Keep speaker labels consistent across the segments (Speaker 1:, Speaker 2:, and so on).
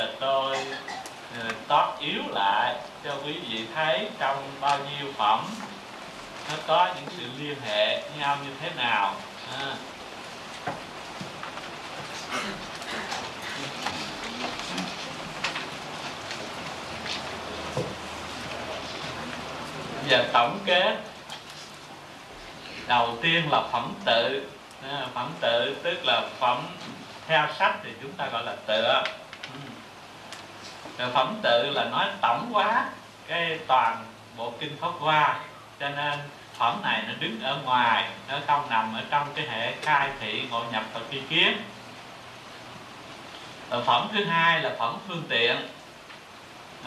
Speaker 1: Giờ tôi ờ, tót yếu lại cho quý vị thấy trong bao nhiêu phẩm nó có những sự liên hệ nhau như thế nào. À. và tổng kết đầu tiên là phẩm tự. À, phẩm tự tức là phẩm theo sách thì chúng ta gọi là tựa rồi phẩm tự là nói tổng quá, cái toàn bộ kinh pháp hoa. Cho nên phẩm này nó đứng ở ngoài, nó không nằm ở trong cái hệ khai thị ngộ nhập và tri kiến. Rồi phẩm thứ hai là phẩm phương tiện.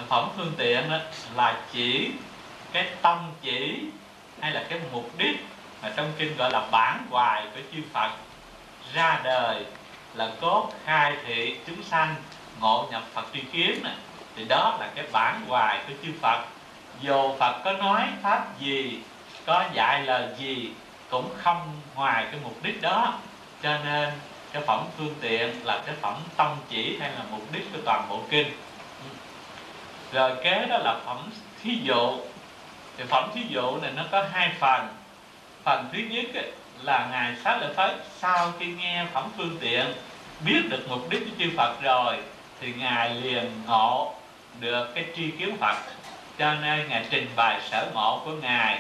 Speaker 1: Phẩm phương tiện đó là chỉ cái tâm chỉ hay là cái mục đích mà trong kinh gọi là bản hoài của chư Phật ra đời là cốt khai thị chúng sanh ngộ nhập Phật tri kiến này thì đó là cái bản hoài của chư Phật. Dù Phật có nói pháp gì có dạy lời gì cũng không ngoài cái mục đích đó. Cho nên cái phẩm phương tiện là cái phẩm tâm chỉ hay là mục đích của toàn bộ kinh. Rồi kế đó là phẩm thí dụ. Thì phẩm thí dụ này nó có hai phần. Phần thứ nhất ấy, là ngài xá lợi phất sau khi nghe phẩm phương tiện biết được mục đích của chư Phật rồi thì ngài liền ngộ được cái tri kiến Phật. Cho nên ngài trình bày sở ngộ của ngài.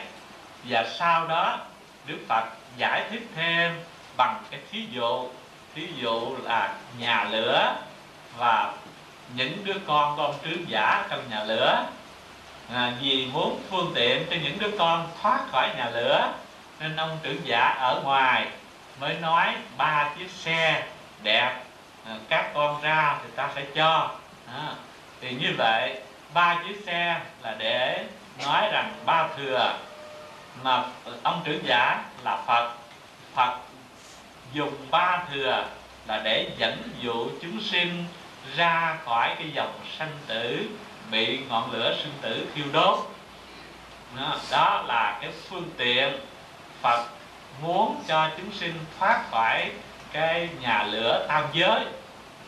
Speaker 1: Và sau đó Đức Phật giải thích thêm bằng cái thí dụ. Thí dụ là nhà lửa và những đứa con của ông trướng giả trong nhà lửa. À, vì muốn phương tiện cho những đứa con thoát khỏi nhà lửa nên ông trưởng giả ở ngoài mới nói ba chiếc xe đẹp à, các con ra thì ta sẽ cho. À, thì như vậy ba chiếc xe là để nói rằng ba thừa mà ông trưởng giả là phật. Phật dùng ba thừa là để dẫn dụ chúng sinh ra khỏi cái dòng sanh tử bị ngọn lửa sinh tử thiêu đốt. Đó, đó là cái phương tiện Phật muốn cho chúng sinh thoát khỏi cái nhà lửa tam giới,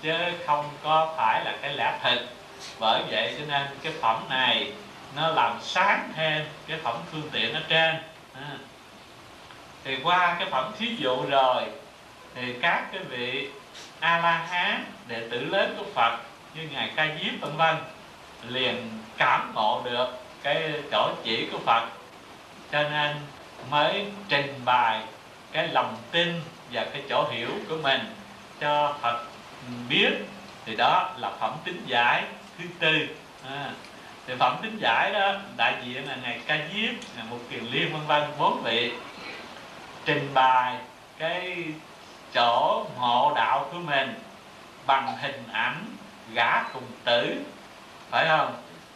Speaker 1: chứ không có phải là cái lẽ thực bởi vậy cho nên cái phẩm này nó làm sáng thêm cái phẩm phương tiện ở trên. À. thì qua cái phẩm thí dụ rồi, thì các cái vị a la hán đệ tử lớn của phật như ngài ca diếp vân vân liền cảm ngộ được cái chỗ chỉ của phật. Cho nên mới trình bày cái lòng tin và cái chỗ hiểu của mình cho phật biết thì đó là phẩm tính giải thứ tư. À, thì phẩm tính giải đó đại diện là ngài ca diếp ngài một kiền liên vân vân bốn vị. Trình bày cái chỗ ngộ đạo của mình bằng hình ảnh gã cùng tử phải không?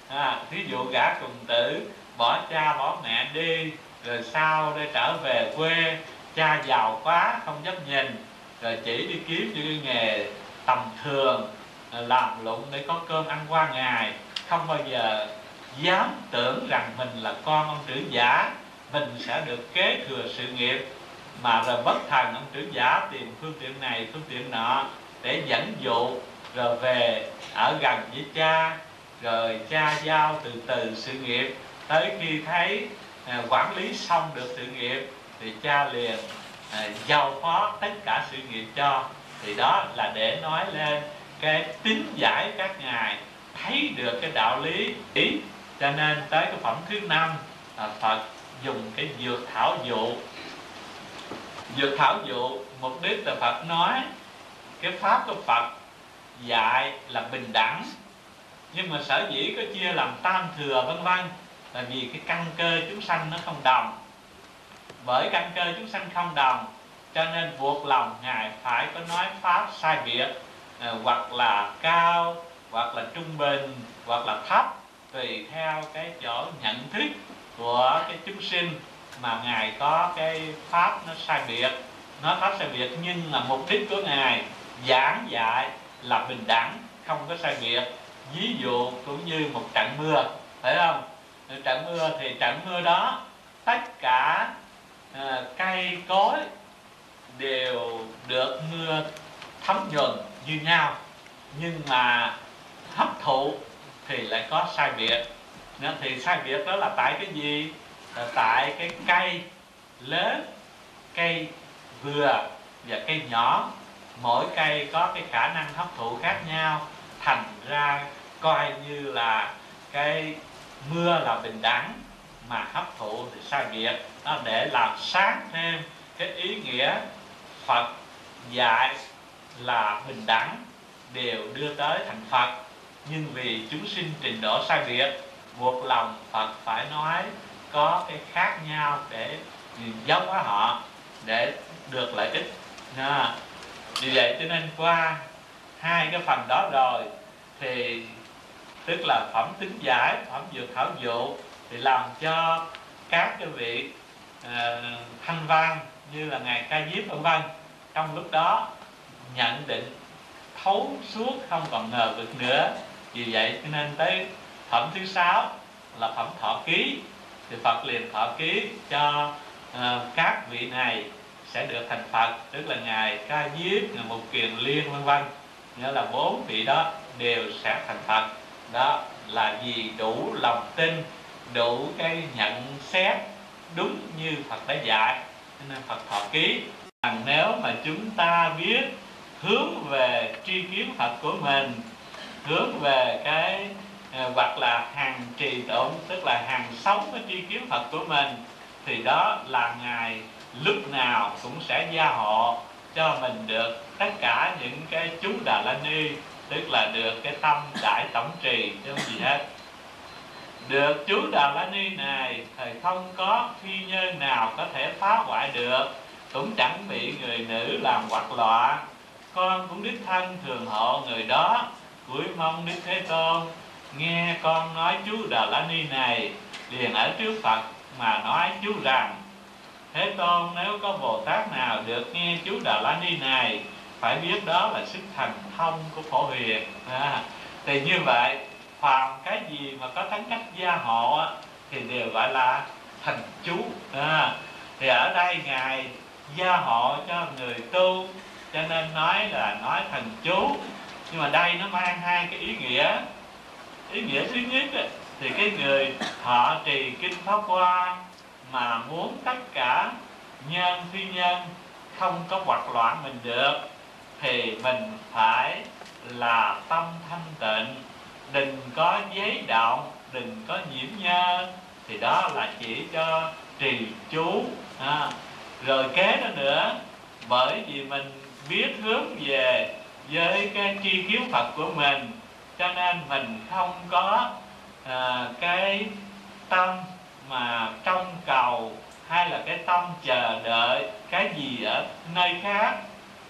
Speaker 1: À, ví dụ gã cùng tử bỏ cha bỏ mẹ đi rồi sau để trở về quê cha giàu quá, không dám nhìn. Rồi chỉ đi kiếm những cái nghề tầm thường làm lụng để có cơm ăn qua ngày. Không bao giờ dám tưởng rằng mình là con ông trưởng giả. Mình sẽ được kế thừa sự nghiệp. Mà rồi bất thần ông trưởng giả tìm phương tiện này, phương tiện nọ để dẫn dụ, rồi về ở gần với cha. Rồi cha giao từ từ sự nghiệp. Tới khi thấy à, quản lý xong được sự nghiệp thì cha liền à, giao phó tất cả sự nghiệp cho. Thì đó là để nói lên cái tính giải các ngài thấy được cái đạo lý ý. Cho nên tới cái phẩm thứ năm à, Phật dùng cái dược thảo dụ. Dược thảo dụ mục đích là Phật nói cái pháp của Phật dạy là bình đẳng. Nhưng mà sở dĩ có chia làm tam thừa vân vân là vì cái căn cơ chúng sanh nó không đồng bởi căn cơ chúng sanh không đồng, cho nên buộc lòng ngài phải có nói pháp sai biệt ờ, hoặc là cao, hoặc là trung bình, hoặc là thấp, tùy theo cái chỗ nhận thức của cái chúng sinh mà ngài có cái pháp nó sai biệt. Nó pháp sai biệt nhưng là mục đích của ngài giảng dạy là bình đẳng, không có sai biệt. Ví dụ cũng như một trận mưa, phải không? Trận mưa thì trận mưa đó, tất cả à, cây cối đều được mưa thấm nhuần như nhau nhưng mà hấp thụ thì lại có sai biệt. Nên thì sai biệt đó là tại cái gì? Là tại cái cây lớn cây vừa và cây nhỏ. Mỗi cây có cái khả năng hấp thụ khác nhau thành ra coi như là cái mưa là bình đẳng mà hấp thụ thì sai biệt nó để làm sáng thêm cái ý nghĩa Phật dạy là bình đẳng đều đưa tới thành Phật. Nhưng vì chúng sinh trình độ sai biệt buộc lòng Phật phải nói có cái khác nhau để giống với họ để được lợi ích. À, vì vậy cho nên qua hai cái phần đó rồi thì tức là phẩm tính giải phẩm dược thảo dụ thì làm cho các cái vị uh, thanh văn như là ngài ca diếp vân vân trong lúc đó nhận định thấu suốt không còn ngờ vực nữa. Vì vậy cho nên tới phẩm thứ sáu là phẩm thọ ký. Thì Phật liền thọ ký cho uh, các vị này sẽ được thành Phật tức là ngài ca diếp ngài mục kiền liên vân vân. Nghĩa là bốn vị đó đều sẽ thành Phật. Đó là vì đủ lòng tin đủ cái nhận xét đúng như Phật đã dạy nên Phật thọ ký. Rằng nếu mà chúng ta biết hướng về tri kiến Phật của mình, hướng về cái ờ, hoặc là hàng trì tụng, tức là hàng sống với tri kiến Phật của mình, thì đó là ngài lúc nào cũng sẽ gia hộ cho mình được tất cả những cái chúng đà la ni, tức là được cái tâm đại tổng trì chứ không gì hết được chú đà la ni này thì không có phi nhân nào có thể phá hoại được. Cũng chẳng bị người nữ làm hoạt loạn con cũng đích thân thường hộ người đó. Cuối mong đức thế tôn nghe con nói chú đà la ni này liền ở trước phật mà nói chú rằng thế tôn nếu có bồ tát nào được nghe chú đà la ni này phải biết đó là sức thành thông của phổ huyền à, thì như vậy phàm cái gì mà có tính cách gia hộ á, thì đều gọi là thành chú. À, thì ở đây ngài gia hộ cho người tu cho nên nói là nói thành chú. Nhưng mà đây nó mang hai cái ý nghĩa. Ý nghĩa thứ nhất á, thì cái người họ trì kinh pháp hoa mà muốn tất cả nhân phi nhân không có hoạt loạn mình được thì mình phải là tâm thanh tịnh đừng có giấy đạo, đừng có nhiễm nha, thì đó là chỉ cho trì chú ha. rồi kế đó nữa bởi vì mình biết hướng về với cái tri kiến phật của mình cho nên mình không có à, cái tâm mà trong cầu hay là cái tâm chờ đợi cái gì ở nơi khác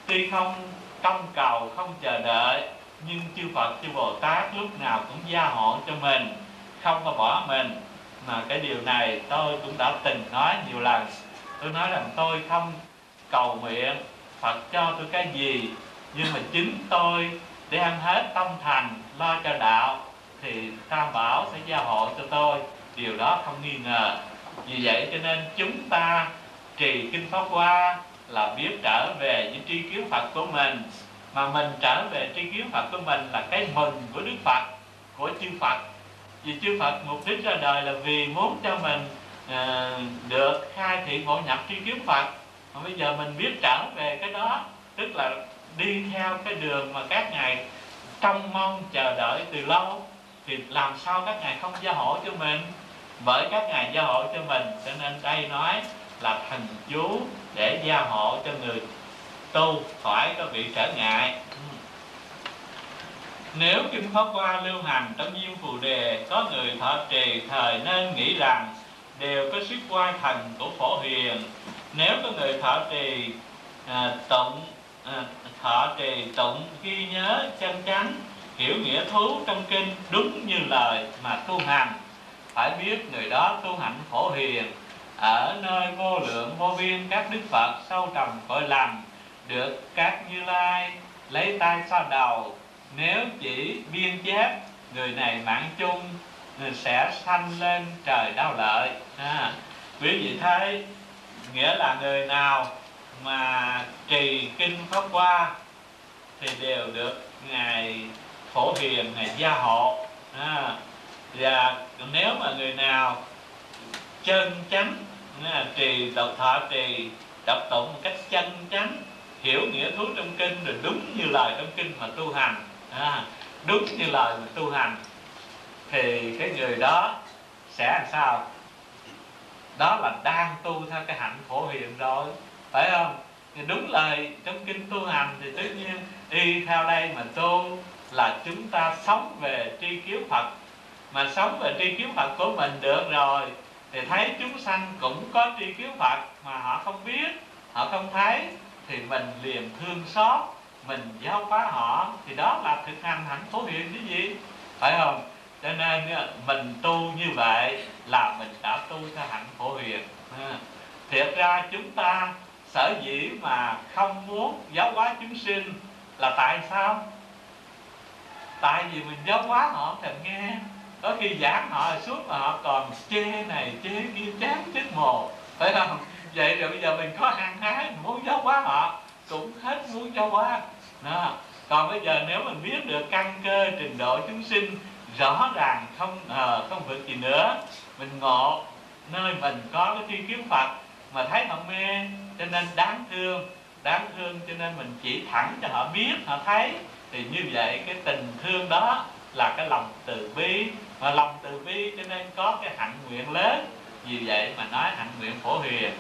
Speaker 1: tuy không trong cầu không chờ đợi nhưng chư Phật, chư Bồ Tát lúc nào cũng gia hộ cho mình, không có bỏ mình. Mà cái điều này tôi cũng đã từng nói nhiều lần. Tôi nói rằng tôi không cầu nguyện Phật cho tôi cái gì, nhưng mà chính tôi đem hết tâm thành lo cho đạo thì tam bảo sẽ gia hộ cho tôi. Điều đó không nghi ngờ. Vì vậy cho nên chúng ta trì kinh pháp hoa là biết trở về những tri kiến phật của mình mà mình trở về tri kiến phật của mình là cái mừng của đức phật của chư phật. Vì chư phật mục đích ra đời là vì muốn cho mình uh, được khai thị ngộ nhập tri kiến phật. Mà bây giờ mình biết trở về cái đó tức là đi theo cái đường mà các ngài trông mong chờ đợi từ lâu thì làm sao các ngài không gia hộ cho mình? Bởi các ngài gia hộ cho mình cho nên đây nói là thành chú để gia hộ cho người tu khỏi có bị trở ngại. Nếu kinh pháp qua lưu hành trong viên phù đề có người thọ trì thời nên nghĩ rằng đều có sức quan thành của phổ hiền. Nếu có người thọ trì à, tụng à, thọ trì tụng ghi nhớ chân chánh hiểu nghĩa thú trong kinh đúng như lời mà tu hành phải biết người đó tu hạnh phổ hiền ở nơi vô lượng vô biên các đức phật sâu trầm cõi lành được các như lai lấy tay xoa đầu. Nếu chỉ biên chép người này mạng chung người sẽ sanh lên trời đau lợi. À, quý vị thấy nghĩa là người nào mà trì kinh pháp qua thì đều được ngài phổ hiền ngài gia hộ. À, và nếu mà người nào chân chánh à, trì độc thọ trì đọc tụng một cách chân chánh hiểu nghĩa thú trong kinh rồi đúng như lời trong kinh mà tu hành. À, đúng như lời mà tu hành. Thì cái người đó sẽ làm sao? Đó là đang tu theo cái hạnh phổ hiện rồi phải không? Thì đúng lời trong kinh tu hành thì tất nhiên y theo đây mà tu là chúng ta sống về tri kiến Phật. Mà sống về tri kiến Phật của mình được rồi thì thấy chúng sanh cũng có tri kiến Phật mà họ không biết họ không thấy thì mình liền thương xót, mình giáo hóa họ, thì đó là thực hành hạnh phổ hiền chứ gì. Phải không? Cho nên mình tu như vậy là mình đã tu theo hạnh phổ hiền thiệt ra chúng ta, sở dĩ mà không muốn giáo hóa chúng sinh là tại sao? Tại vì mình giáo hóa họ không thèm nghe. Có khi giảng họ, suốt mà họ còn chê này, chê kia, chán chết mồ. Phải không? Vậy rồi bây giờ mình có hăng hái muốn giáo hóa họ cũng hết muốn giáo hóa. Đó. còn bây giờ nếu mình biết được căn cơ trình độ chúng sinh rõ ràng không à, không vượt gì nữa mình ngộ nơi mình có cái tri kiến phật mà thấy họ mê cho nên đáng thương đáng thương cho nên mình chỉ thẳng cho họ biết họ thấy thì như vậy cái tình thương đó là cái lòng từ bi. Và lòng từ bi cho nên có cái hạnh nguyện lớn vì vậy mà nói hạnh nguyện phổ hiền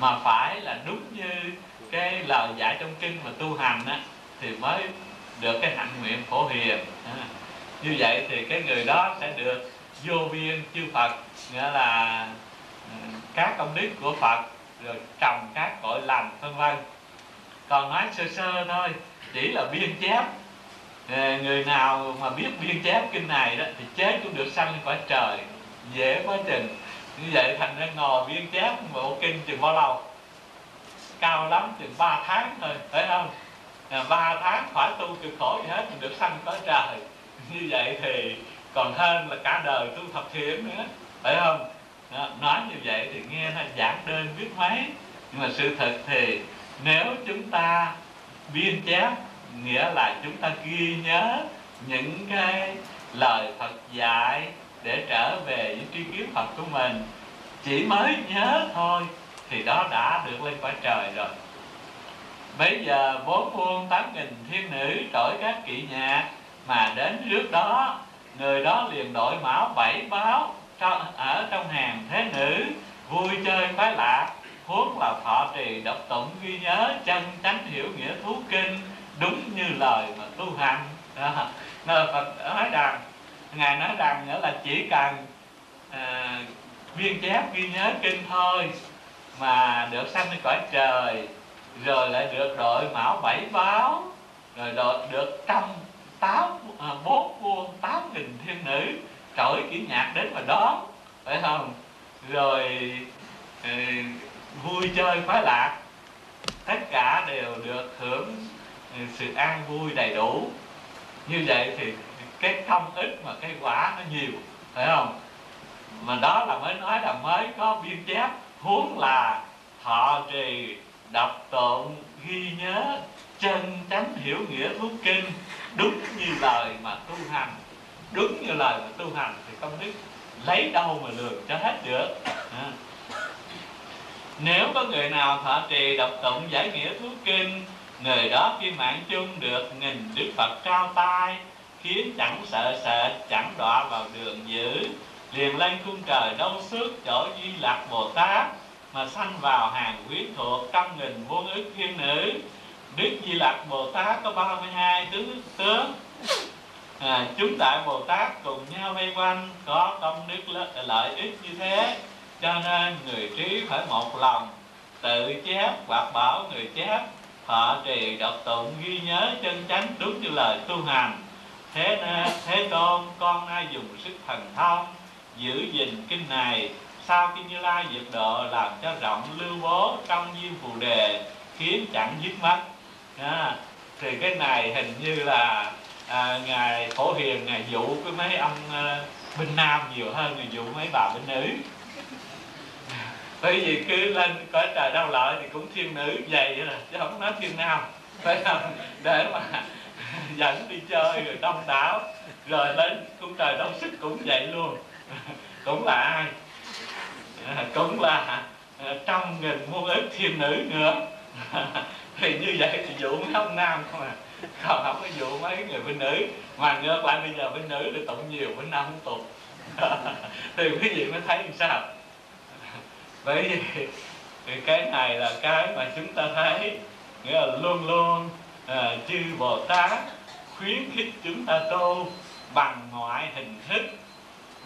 Speaker 1: mà phải là đúng như cái lời dạy trong kinh mà tu hành á thì mới được cái hạnh nguyện phổ hiền như vậy thì cái người đó sẽ được vô biên chư Phật nghĩa là ừ, các công đức của Phật rồi trồng các cội lành vân vân. Còn nói sơ sơ thôi chỉ là biên chép. Người nào mà biết biên chép kinh này đó thì chết cũng được sanh cõi trời dễ quá chừng. Như vậy thành ra ngồi biên chép bộ kinh chừng bao lâu? Cao lắm chừng 3 tháng thôi phải không? À, 3 tháng khỏi tu cực khổ gì hết mình được sanh có trời như vậy thì còn hơn là cả đời tu thập thiện nữa phải không? Đó, nói như vậy thì nghe nó giảng đơn biết mấy nhưng mà sự thật thì nếu chúng ta biên chép nghĩa là chúng ta ghi nhớ những cái lời Phật dạy để trở về với tri kiến Phật của mình chỉ mới nhớ thôi, thì đó đã được lên quả trời rồi bây giờ bốn muôn tám nghìn thiên nữ đổi các kỵ nhạc mà đến trước đó, người đó liền đổi mão bảy báo ở trong hàng thế nữ, vui chơi khoái lạc, huống là thọ trì đọc tụng ghi nhớ, chân chánh hiểu nghĩa thú kinh, đúng như lời mà tu hành đó. Nên Phật nói rằng ngài nói rằng nữa là chỉ cần à, viên chép ghi nhớ kinh thôi mà được sanh lên cõi trời rồi lại được đội mão bảy báo rồi đội được trăm tám à, bốn vuông tám nghìn thiên nữ trỗi kỹ nhạc đến mà đón phải không? Rồi ừ, vui chơi khoái lạc tất cả đều được hưởng sự an vui đầy đủ. Như vậy thì cái công ít mà cái quả nó nhiều, phải không? Mà đó là mới nói là mới có biên chép, huống là thọ trì, đọc tụng, ghi nhớ, chân chánh hiểu nghĩa thuốc kinh. Đúng như lời mà tu hành, đúng như lời mà tu hành thì công đức lấy đâu mà lường cho hết được. À. nếu có người nào thọ trì, đọc tụng, giải nghĩa thuốc kinh, người đó khi mạng chung được nghìn đức phật trao tay khiến chẳng sợ sợ chẳng đọa vào đường dữ. Liền lên cung trời đâu xước chỗ duy lạc bồ tát mà sanh vào hàng quyến thuộc trăm nghìn muôn ức thiên nữ. Đức di lặc bồ tát có 32 tướng tướng. À, chúng đại bồ tát cùng nhau vây quanh có công đức lợi ích như thế cho nên người trí phải một lòng tự chép hoặc bảo người chép họ trì đọc tụng ghi nhớ chân chánh đúng như lời tu hành thế na, thế tôn con nay dùng sức thần thông giữ gìn kinh này? Sau kinh như lai diệt độ làm cho rộng lưu bố trong duyên phù đề khiến chẳng dứt mất à, thì cái này hình như là à, ngài phổ hiền ngài dụ cái mấy ông à, bên nam nhiều hơn ngài dụ mấy bà bên nữ. Bởi vì cứ lên cõi trời đau lợi thì cũng thiên nữ vậy là chứ không nói thiên nam. Phải không? Để mà dẫn đi chơi rồi đông đảo. Rồi đến cung trời đông sức cũng vậy luôn. Cũng là ai? À, cũng là à, trong nghìn muôn ức thiên nữ nữa. Thì như vậy thì vụ mấy ông nam không à. Còn không có vụ mấy người bên nữ. Mà ngược lại bây giờ bên nữ thì tụng nhiều bên nam không tụng thì quý vị mới thấy làm sao? Bởi vì thì cái này là cái mà chúng ta thấy. Nghĩa là luôn luôn à, chư bồ tát khuyến khích chúng ta tu bằng mọi hình thức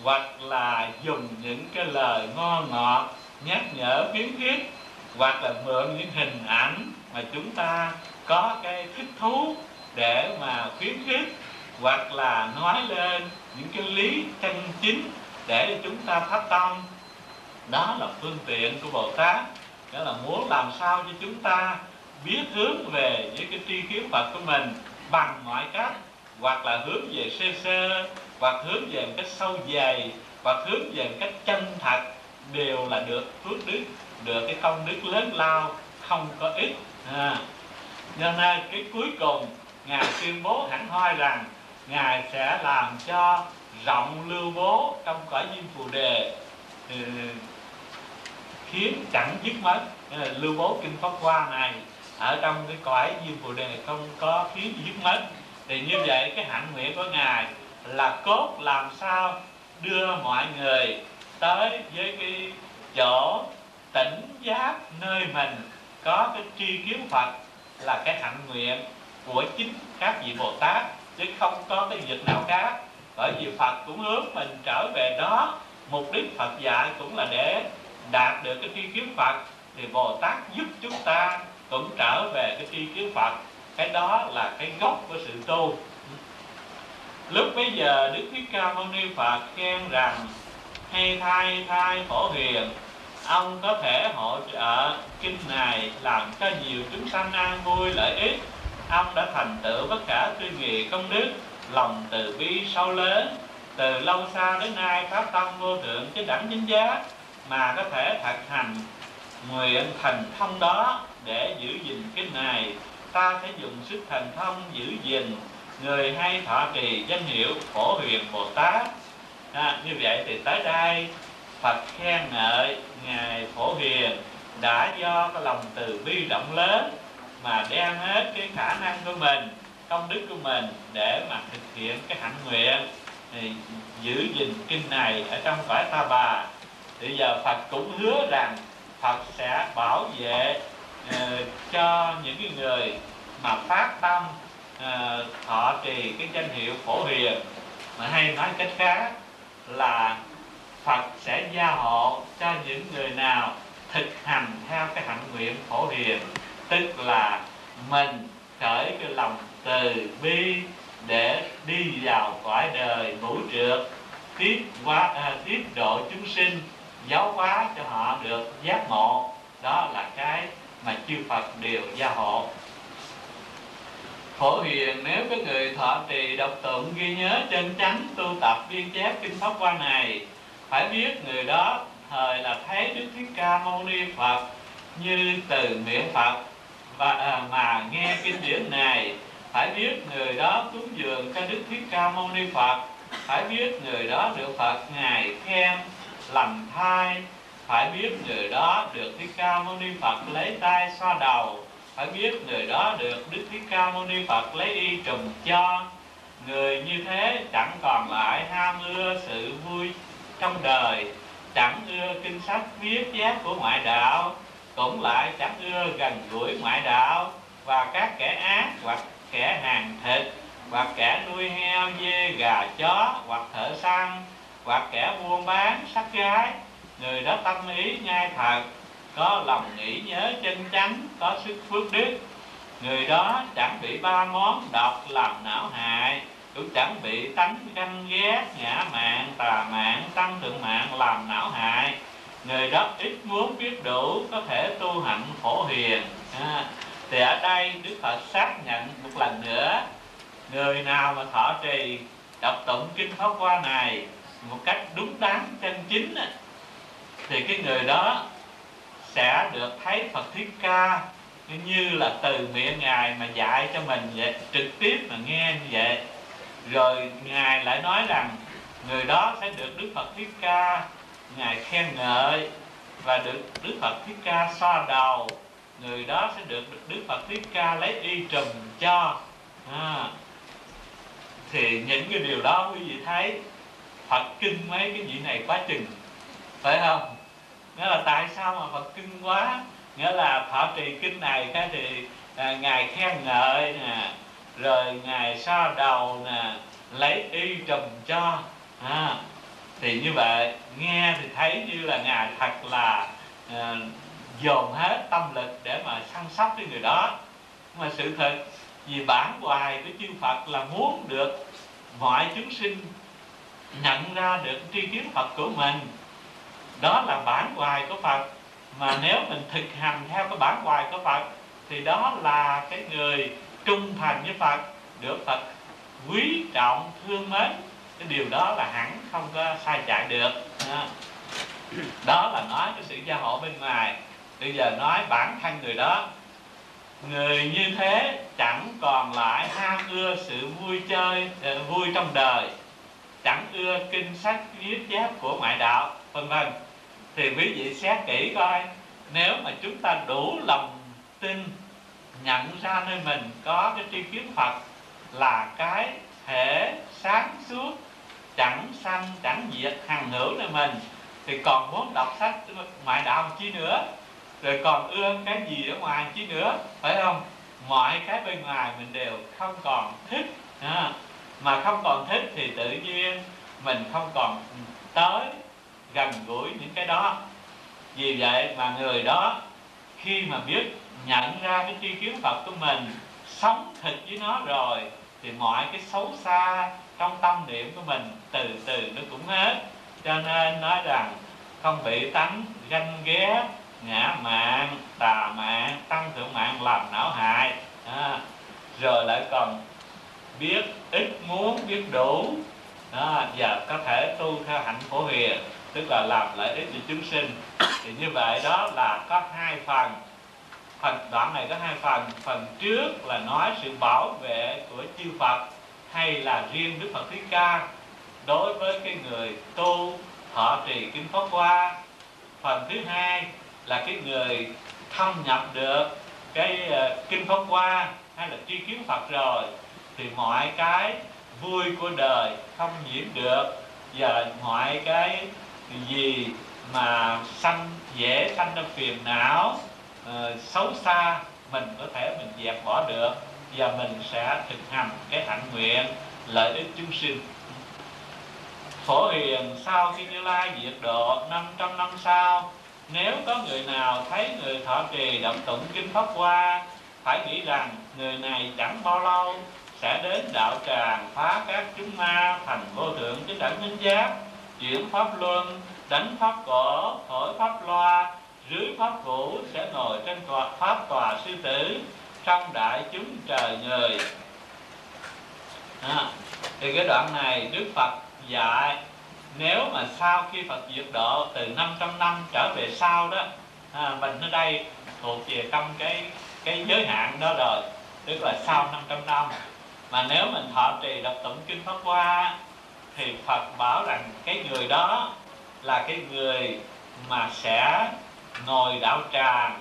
Speaker 1: hoặc là dùng những cái lời ngon ngọt nhắc nhở khuyến khích hoặc là mượn những hình ảnh mà chúng ta có cái thích thú để mà khuyến khích hoặc là nói lên những cái lý chân chính để chúng ta phát tâm. Đó là phương tiện của Bồ Tát. Đó là muốn làm sao cho chúng ta biết hướng về những cái tri kiến Phật của mình bằng mọi cách, hoặc là hướng về sơ sơ, hoặc hướng về một cách sâu dày, hoặc hướng về một cách chân thật, đều là được phước đức, được cái công đức lớn lao, không có ít à. cho nên cái cuối cùng, ngài tuyên bố hẳn hoi rằng ngài sẽ làm cho rộng lưu bố trong cõi diêm phù đề ừ, khiến chẳng dứt mất ừ, lưu bố kinh pháp hoa này ở trong cái cõi diêm phù đề không có khiến dứt mất thì như vậy cái hạnh nguyện của ngài là cốt làm sao đưa mọi người tới với cái chỗ tỉnh giác nơi mình có cái tri kiến Phật là cái hạnh nguyện của chính các vị Bồ Tát, chứ không có cái việc nào khác. Bởi vì Phật cũng hướng mình trở về đó. Mục đích Phật dạy cũng là để đạt được cái tri kiến Phật. Thì Bồ Tát giúp chúng ta cũng trở về cái tri kiến Phật, cái đó là cái gốc của sự tu. Lúc bây giờ Đức Thích Ca Mâu Ni Phật khen rằng, hay thay thay phổ hiền, ông có thể hỗ trợ kinh này làm cho nhiều chúng sanh an vui lợi ích. Ông đã thành tựu bất cả tư nghị công đức, lòng từ bi sâu lớn. Từ lâu xa đến nay pháp tâm vô thượng chứ đẳng chính giá mà có thể thực hành nguyện thành thông đó để giữ gìn kinh này ta sẽ dùng sức thành thông giữ gìn. Người hay thọ trì danh hiệu phổ huyền bồ tát. À, như vậy thì tới đây phật khen ngợi ngài phổ huyền đã do cái lòng từ bi rộng lớn mà đem hết cái khả năng của mình công đức của mình để mà thực hiện cái hạnh nguyện. Thì giữ gìn kinh này ở trong cõi ta bà. Bây giờ phật cũng hứa rằng phật sẽ bảo vệ uh, cho những cái người mà phát tâm uh, thọ trì cái danh hiệu phổ hiền. Mà hay nói cách khác là Phật sẽ gia hộ cho những người nào thực hành theo cái hạnh nguyện phổ hiền tức là mình khởi cái lòng từ bi để đi vào cõi đời vũ trượt tiếp qua à, tiếp độ chúng sinh giáo hóa cho họ được giác ngộ. Đó là cái mà chư Phật đều gia hộ. Phổ hiền nếu có người thọ trì đọc tụng ghi nhớ chân chánh tu tập viên chép kinh pháp qua này phải biết người đó thời là thấy Đức Thích Ca Mâu Ni Phật như từ miệng Phật. Và à, mà nghe kinh điển này phải biết người đó cúng dường cho Đức Thích Ca Mâu Ni Phật phải biết người đó được Phật ngài khen lành thai, phải biết người đó được Thích Ca Mâu Ni Phật lấy tay xoa đầu. Phải biết người đó được Đức Thích Ca Mâu Ni Phật lấy y trùm cho. Người như thế chẳng còn lại ham ưa sự vui trong đời, chẳng ưa kinh sách viết giác của ngoại đạo, cũng lại chẳng ưa gần gũi ngoại đạo. Và các kẻ ác hoặc kẻ hàng thịt, hoặc kẻ nuôi heo, dê, gà, chó, hoặc thợ săn hoặc kẻ buôn bán sắc gái người đó tâm ý ngay thật có lòng nghĩ nhớ chân chánh có sức phước đức. Người đó chẳng bị ba món độc làm não hại cũng chẳng bị tánh ganh ghét ngã mạng tà mạng tăng thượng mạng làm não hại. Người đó ít muốn biết đủ có thể tu hạnh phổ hiền. À, thì ở đây đức phật xác nhận một lần nữa người nào mà thọ trì đọc tụng kinh pháp hoa này một cách đúng đắn chân chính thì cái người đó sẽ được thấy phật thích ca như là từ miệng ngài mà dạy cho mình vậy trực tiếp mà nghe như vậy. Rồi ngài lại nói rằng người đó sẽ được đức phật thích ca ngài khen ngợi và được đức phật thích ca xoa đầu. Người đó sẽ được đức phật thích ca lấy y trùm cho. À, thì những cái điều đó quý vị thấy phật kinh mấy cái vị này quá chừng. Phải không? Nghĩa là tại sao mà phật kinh quá? Nghĩa là thọ trì kinh này cái thì à, ngài khen ngợi nè rồi ngài so đầu nè lấy y trùm cho. À, thì như vậy nghe thì thấy như là ngài thật là à, dồn hết tâm lực để mà săn sóc cái người đó. Mà sự thật vì bản hoài của chư Phật là muốn được mọi chúng sinh nhận ra được tri kiến Phật của mình. Đó là bản hoài của Phật. Mà nếu mình thực hành theo cái bản hoài của Phật, thì đó là cái người trung thành với Phật, được Phật quý trọng, thương mến. Cái điều đó là hẳn không có sai chạy được. À. Đó là nói cái sự gia hộ bên ngoài. Bây giờ nói bản thân người đó. Người như thế chẳng còn lại ham ưa sự vui chơi ờ, vui trong đời chẳng ưa kinh sách viết chép của ngoại đạo vân vân. Thì quý vị xét kỹ coi nếu mà chúng ta đủ lòng tin nhận ra nơi mình có cái tri kiến Phật là cái thể sáng suốt chẳng sanh chẳng diệt hằng hữu nơi mình thì còn muốn đọc sách ngoại đạo chi nữa rồi còn ưa cái gì ở ngoài chi nữa phải không? Mọi cái bên ngoài mình đều không còn thích à, mà không còn thích thì tự nhiên mình không còn tới gần gũi những cái đó. Vì vậy mà người đó khi mà biết nhận ra cái tri kiến phật của mình sống thịt với nó rồi thì mọi cái xấu xa trong tâm niệm của mình từ từ nó cũng hết. Cho nên nói rằng không bị tánh ganh ghét ngã mạng tà mạng tăng thượng mạng làm não hại. À, rồi lại còn biết ít muốn biết đủ. Đó, và có thể tu theo hạnh phổ hiền tức là làm lợi ích cho chúng sinh. Thì như vậy đó là có hai phần. Phần đoạn này có hai phần. Phần trước là nói sự bảo vệ của chư Phật hay là riêng Đức Phật Thích Ca. Đối với cái người tu thọ trì kinh pháp hoa. Phần thứ hai là cái người thâm nhập được cái ờ, uh, kinh pháp hoa hay là tri kiến Phật rồi thì mọi cái vui của đời không nhiễm được. Và mọi cái gì mà sanh dễ sanh ra phiền não uh, xấu xa mình có thể mình dẹp bỏ được. Và mình sẽ thực hành cái hạnh nguyện lợi ích chúng sinh. Phổ hiền sau khi như lai diệt độ 500 năm sau nếu có người nào thấy người thọ trì động tụng kinh pháp hoa phải nghĩ rằng người này chẳng bao lâu sẽ đến đạo tràng phá các chúng ma thành vô thượng chánh đẳng minh giác chuyển pháp luân đánh pháp cổ thổi pháp loa dưới pháp vũ sẽ ngồi trên tòa, pháp tòa sư tử trong đại chúng trời người. À, thì cái đoạn này đức phật dạy nếu mà sau khi phật diệt độ từ 500 năm trở về sau đó à, mình ở đây thuộc về trong cái cái giới hạn đó rồi tức là sau 500 năm mà nếu mình thọ trì đọc tụng kinh pháp hoa thì phật bảo rằng cái người đó là cái người mà sẽ ngồi đạo tràng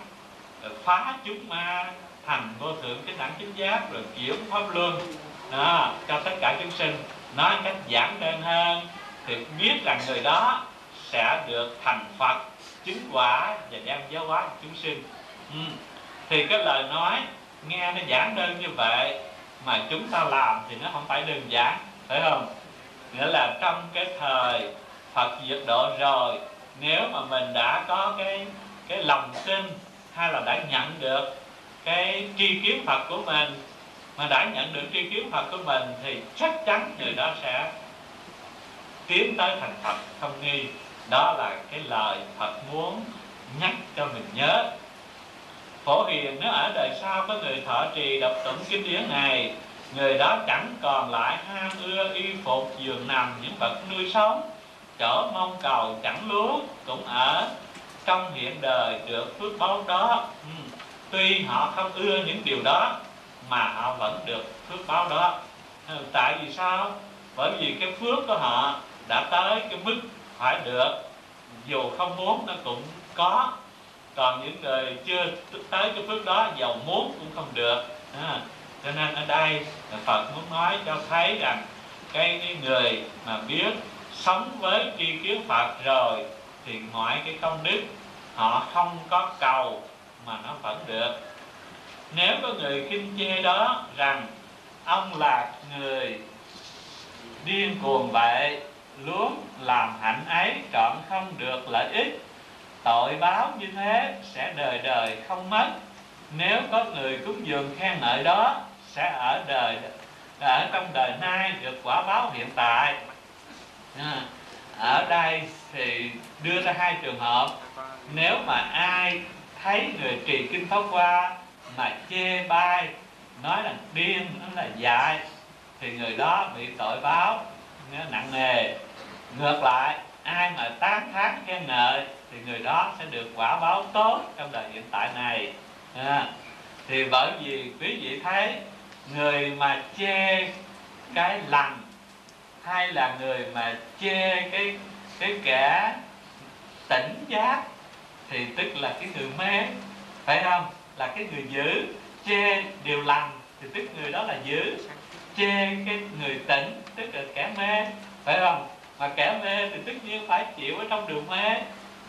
Speaker 1: phá chúng ma thành vô thượng cái đẳng chính giác rồi chuyển pháp luân đó, cho tất cả chúng sinh nói cách giản đơn hơn thì biết rằng người đó sẽ được thành phật chứng quả và đem giáo hóa chúng sinh ừ. thì cái lời nói nghe nó giản đơn như vậy mà chúng ta làm thì nó không phải đơn giản, phải không? Nghĩa là trong cái thời Phật diệt độ rồi, nếu mà mình đã có cái cái lòng tin hay là đã nhận được cái tri kiến Phật của mình, mà đã nhận được tri kiến Phật của mình thì chắc chắn người đó sẽ tiến tới thành Phật không nghi. Đó là cái lời Phật muốn nhắc cho mình nhớ phổ hiền, nếu ở đời sau có người thọ trì đọc tụng kinh điển này, người đó chẳng còn lại ham ưa, y phục, giường nằm, những vật nuôi sống. Chỗ mong cầu chẳng lúa cũng ở trong hiện đời được phước báo đó. Ừ. tuy họ không ưa những điều đó, mà họ vẫn được phước báo đó. Ừ, tại vì sao? Bởi vì cái phước của họ đã tới cái mức phải được, dù không muốn nó cũng có còn những người chưa tới cái phước đó giàu muốn cũng không được. À, cho nên ở đây Phật muốn nói cho thấy rằng cái, cái người mà biết sống với tri kiến Phật rồi thì mọi cái công đức họ không có cầu mà nó vẫn được. Nếu có người kinh chê đó rằng ông là người điên cuồng vậy luôn làm hạnh ấy trọn không được lợi ích tội báo như thế sẽ đời đời không mất. Nếu có người cúng dường khen ngợi đó sẽ ở đời ở trong đời nay được quả báo hiện tại. À, ở đây thì đưa ra hai trường hợp. Nếu mà ai thấy người trì kinh pháp qua mà chê bai nói là điên nó là dại thì người đó bị tội báo nặng nề. Ngược lại ai mà tán thán khen ngợi thì người đó sẽ được quả báo tốt trong đời hiện tại này. À, thì bởi vì quý vị thấy người mà chê cái lành hay là người mà chê cái cái kẻ tỉnh giác thì tức là cái người mê phải không? Là cái người giữ chê điều lành thì tức người đó là giữ chê cái người tỉnh tức là kẻ mê phải không? Mà kẻ mê thì tất nhiên phải chịu ở trong đường mê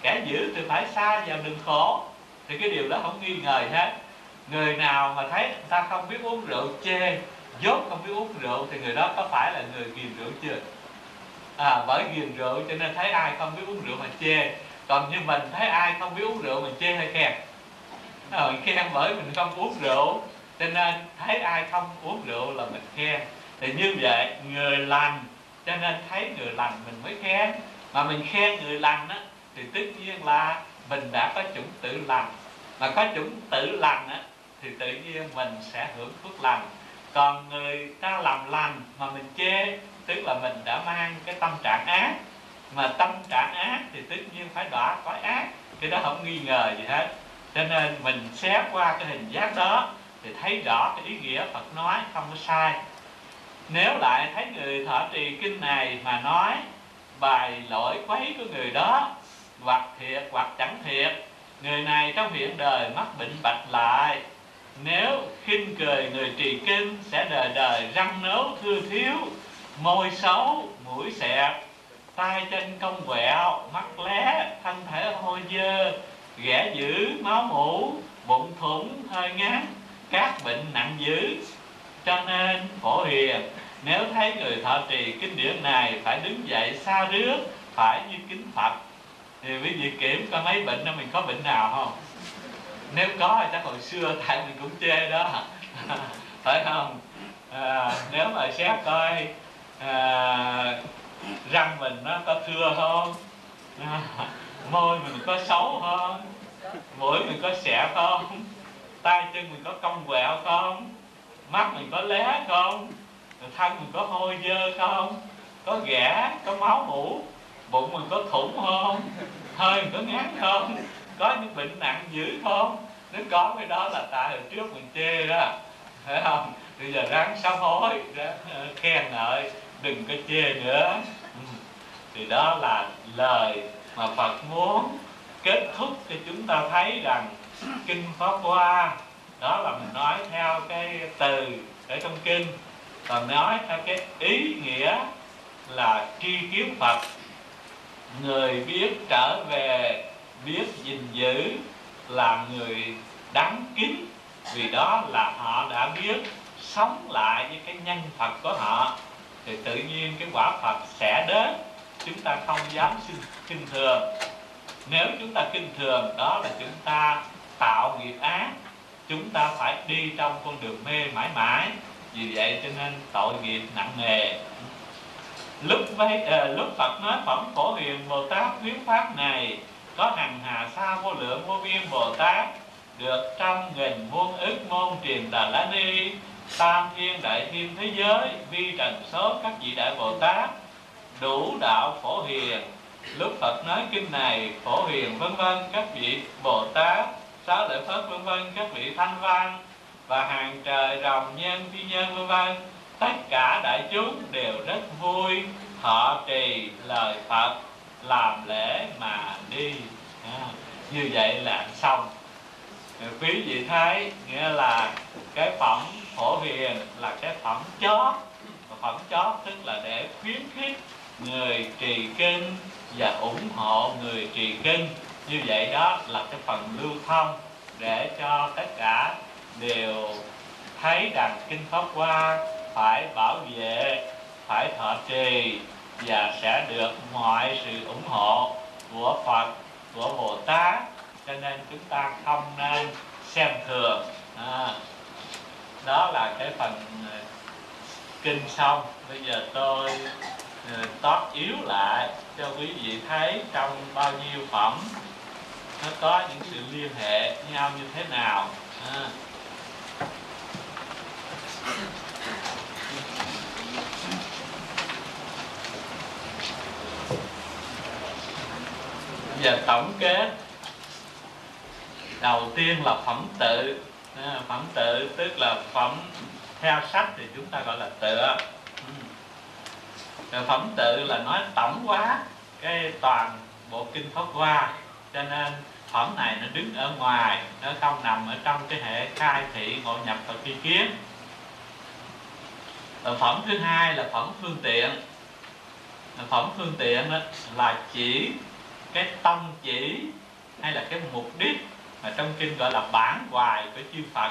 Speaker 1: kẻ giữ thì phải xa vào đường khổ. Thì cái điều đó không nghi ngờ hết. Người nào mà thấy người ta không biết uống rượu chê dốt không biết uống rượu thì người đó có phải là người ghiền rượu chưa? À bởi ghiền rượu cho nên thấy ai không biết uống rượu mà chê. Còn như mình thấy ai không biết uống rượu mình chê hay khen? À, mình khen bởi mình không uống rượu cho nên thấy ai không uống rượu là mình khen. Thì như vậy người lành cho nên thấy người lành mình mới khen. Mà mình khen người lành á thì tất nhiên là mình đã có chủng tự lành. Mà có chủng tự lành á, thì tự nhiên mình sẽ hưởng phước lành. Còn người ta làm lành mà mình chê, tức là mình đã mang cái tâm trạng ác. Mà tâm trạng ác thì tất nhiên phải đọa cõi ác. Cái đó không nghi ngờ gì hết. Cho nên mình xét qua cái hình giác đó thì thấy rõ cái ý nghĩa Phật nói không có sai. Nếu lại thấy người thọ trì kinh này mà nói bài lỗi quấy của người đó hoặc thiệt hoặc chẳng thiệt, người này trong hiện đời mắc bệnh bạch lại. Nếu khinh cười người trì kinh sẽ đời đời răng nấu thưa thiếu, môi xấu mũi xẹp, tay chân cong quẹo, mắt lé, thân thể hôi dơ, ghẻ dữ, máu mủ, bụng thủng, hơi ngán, các bệnh nặng dữ. Cho nên phổ hiền, nếu thấy người thọ trì kinh điển này phải đứng dậy xa rước, phải như kính phật thì quý vị kiểm coi mấy bệnh đó mình có bệnh nào không? Nếu có thì chắc hồi xưa tại mình cũng chê đó. Phải không? À, nếu mà xét coi à, răng mình nó có thưa không? À, môi mình có xấu không? Mũi mình có xẻ không? Tay chân mình có cong quẹo không? Mắt mình có lé không? Thân mình có hôi dơ không? Có ghẻ có máu mũ bụng mình có thủng không? Hơi mình có ngán không? Có những bệnh nặng dữ không? Nếu có cái đó là tại hồi trước mình chê đó. Phải không? Bây giờ ráng sám hối, ráng ờ, khen ngợi, đừng có chê nữa. Ừ. Thì đó là lời mà Phật muốn kết thúc cho chúng ta thấy rằng kinh pháp hoa, đó là mình nói theo cái từ ở trong kinh. Còn nói theo cái ý nghĩa là tri kiến Phật người biết trở về, biết gìn giữ là người đáng kính. Vì đó là họ đã biết sống lại với cái nhân Phật của họ. Thì tự nhiên cái quả Phật sẽ đến. Chúng ta không dám xin kinh thường. Nếu chúng ta kinh thường, đó là chúng ta tạo nghiệp ác. Chúng ta phải đi trong con đường mê mãi mãi. Vì vậy cho nên tội nghiệp nặng nề lúc vây à, lúc Phật nói phẩm phổ hiền Bồ Tát thuyết pháp này có hằng hà sa vô lượng vô biên Bồ Tát được trăm nghìn muôn ức môn truyền đà la ni tam thiên đại thiên thế giới vi trần số các vị đại Bồ Tát đủ đạo phổ hiền. Lúc Phật nói kinh này phổ hiền vân vân các vị Bồ Tát sáu lợi phất vân vân các vị thanh văn và hàng trời rồng nhân phi nhân vân vân tất cả đại chúng đều rất vui. Họ trì lời phật làm lễ mà đi. À, như vậy là xong. Quý vị thấy nghĩa là cái phẩm phổ hiền là cái phẩm chót. Phẩm chót tức là để khuyến khích người trì kinh và ủng hộ người trì kinh. Như vậy đó là cái phần lưu thông để cho tất cả đều thấy rằng kinh pháp hoa phải bảo vệ phải thọ trì và sẽ được mọi sự ủng hộ của Phật của Bồ Tát. Cho nên chúng ta không nên xem thường. À, đó là cái phần à, kinh xong. Bây giờ tôi à, tót yếu lại cho quý vị thấy trong bao nhiêu phẩm nó có những sự liên hệ nhau như thế nào. À. giờ tổng kết đầu tiên là phẩm tự. À, phẩm tự tức là phẩm theo sách thì chúng ta gọi là tựa. Ừ. Rồi phẩm tự là nói tổng quá cái toàn bộ kinh pháp hoa. Cho nên phẩm này nó đứng ở ngoài, nó không nằm ở trong cái hệ khai thị ngộ nhập và tri kiến. Rồi phẩm thứ hai là phẩm phương tiện. Phẩm phương tiện đó là chỉ cái tâm chỉ hay là cái mục đích mà trong kinh gọi là bản hoài của chư Phật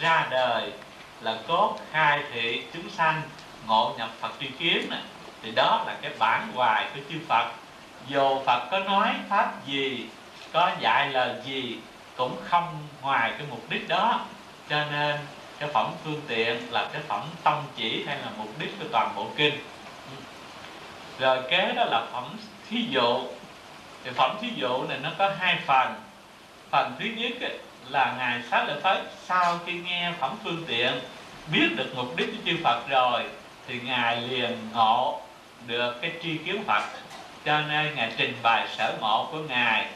Speaker 1: ra đời là cốt, khai thị chúng sanh, ngộ nhập Phật tri kiến này. thì đó là cái bản hoài của chư Phật. Dù Phật có nói pháp gì, có dạy lời gì, cũng không ngoài cái mục đích đó. Cho nên cái phẩm phương tiện là cái phẩm tâm chỉ hay là mục đích của toàn bộ kinh. Rồi kế đó là phẩm thí dụ thì phẩm thí dụ này nó có hai phần. Phần thứ nhất ấy, là ngài xá lợi phất sau khi nghe phẩm phương tiện biết được mục đích của chư phật rồi thì ngài liền ngộ được cái tri kiến phật. Cho nên ngài trình bày sở ngộ của ngài.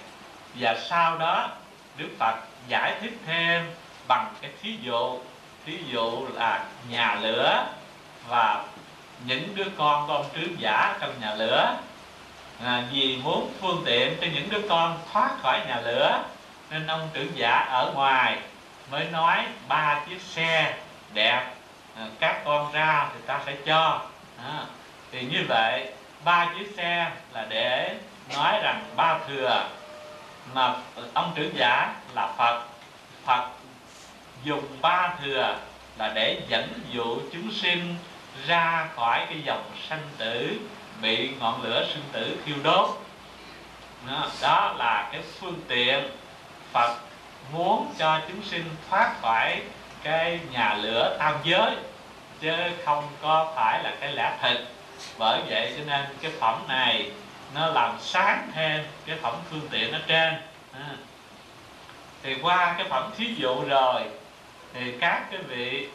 Speaker 1: Và sau đó đức phật giải thích thêm bằng cái thí dụ. Thí dụ là nhà lửa và những đứa con của ông trướng giả trong nhà lửa à, vì muốn phương tiện cho những đứa con thoát khỏi nhà lửa nên ông trưởng giả ở ngoài mới nói ba chiếc xe đẹp à, các con ra thì ta sẽ cho. À, thì như vậy ba chiếc xe là để nói rằng ba thừa mà ông trưởng giả là phật. Phật dùng ba thừa là để dẫn dụ chúng sinh ra khỏi cái dòng sanh tử bị ngọn lửa sinh tử thiêu đốt. Đó, đó là cái phương tiện Phật muốn cho chúng sinh thoát khỏi cái nhà lửa tam giới chứ không có phải là cái lẽ thực bởi vậy cho nên cái phẩm này nó làm sáng thêm cái phẩm phương tiện ở trên. À. thì qua cái phẩm thí dụ rồi thì các cái vị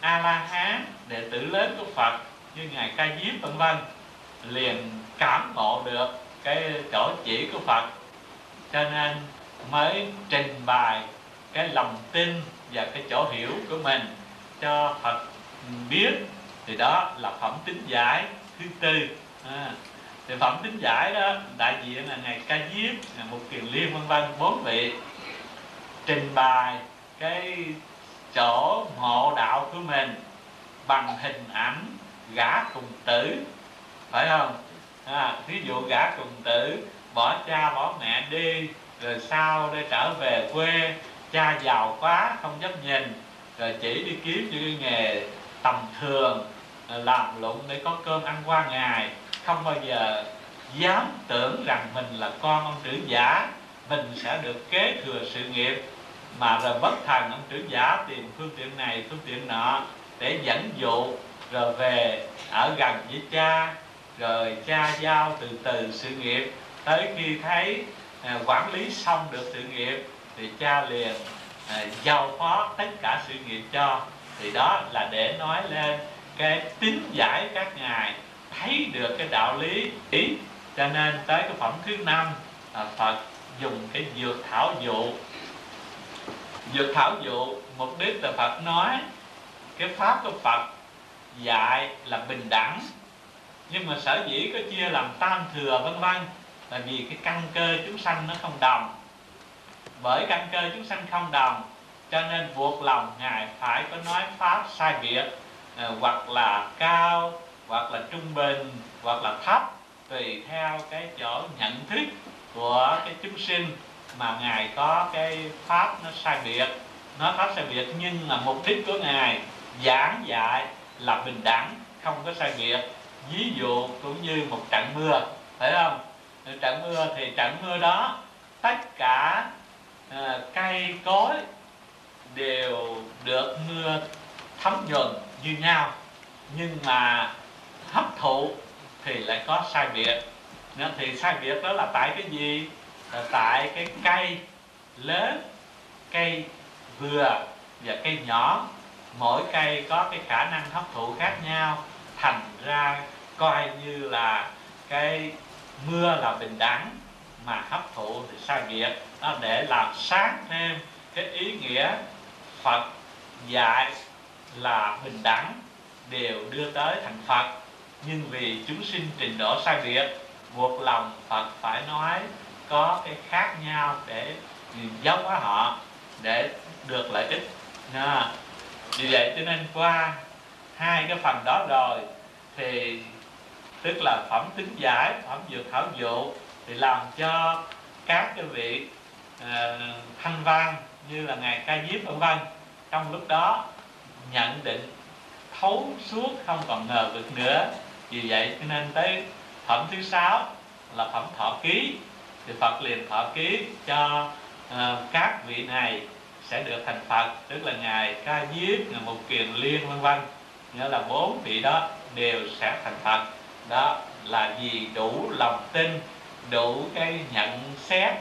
Speaker 1: a la hán đệ tử lớn của phật như ngài ca diếp vân vân liền cảm ngộ được cái chỗ chỉ của phật. Cho nên mới trình bày cái lòng tin và cái chỗ hiểu của mình cho Phật biết. Thì đó là phẩm tính giải thứ tư. À, thì phẩm tính giải đó đại diện là ngày ca diếp ngày một kiền liên vân vân bốn vị trình bày cái chỗ ngộ đạo của mình bằng hình ảnh gã cùng tử phải không? À, ví dụ gã cùng tử bỏ cha bỏ mẹ đi rồi sau đây trở về quê cha giàu quá không dám nhìn rồi chỉ đi kiếm những cái nghề tầm thường à, làm lụng để có cơm ăn qua ngày. Không bao giờ dám tưởng rằng mình là con ông trưởng giả mình sẽ được kế thừa sự nghiệp mà rồi bất thần ông trưởng giả tìm phương tiện này phương tiện nọ để dẫn dụ rồi về ở gần với cha rồi cha giao từ từ sự nghiệp. Tới khi thấy à, quản lý xong được sự nghiệp thì cha liền à, giao phó tất cả sự nghiệp cho. Thì đó là để nói lên cái tính giải các ngài thấy được cái đạo lý ý. Cho nên tới cái phẩm thứ năm à, Phật dùng cái dược thảo dụ. Dược thảo dụ mục đích là Phật nói cái pháp của Phật dạy là bình đẳng nhưng mà sở dĩ có chia làm tam thừa vân vân là vì cái căn cơ chúng sanh nó không đồng bởi căn cơ chúng sanh không đồng cho nên buộc lòng ngài phải có nói pháp sai biệt ờ, hoặc là cao, hoặc là trung bình, hoặc là thấp, tùy theo cái chỗ nhận thức của cái chúng sinh mà ngài có cái pháp nó sai biệt. Nó pháp sai biệt nhưng mà mục đích của ngài giảng dạy là bình đẳng, không có sai biệt ví dụ cũng như một trận mưa phải không? Trận mưa thì trận mưa đó tất cả uh, cây cối đều được mưa thấm nhuần như nhau. Nhưng mà hấp thụ thì lại có sai biệt. Nên thì sai biệt đó là tại cái gì? Là tại cái cây lớn cây vừa và cây nhỏ. Mỗi cây có cái khả năng hấp thụ khác nhau thành ra coi như là cái mưa là bình đẳng mà hấp thụ thì sai biệt đó để làm sáng thêm cái ý nghĩa Phật dạy là bình đẳng đều đưa tới thành Phật. Nhưng vì chúng sinh trình độ sai biệt buộc lòng Phật phải nói có cái khác nhau để giống hóa họ để được lợi ích. À, vì vậy cho nên qua hai cái phần đó rồi thì tức là phẩm tính giải phẩm dược thảo dụ thì làm cho các cái vị uh, thanh văn như là ngài ca diếp vân vân trong lúc đó nhận định thấu suốt không còn ngờ vực nữa. Vì vậy cho nên tới phẩm thứ sáu là phẩm thọ ký. Thì Phật liền thọ ký cho uh, các vị này sẽ được thành Phật tức là ngài ca diếp ngài một kiền liên vân vân. Nghĩa là bốn vị đó đều sẽ thành Phật đó là vì đủ lòng tin đủ cái nhận xét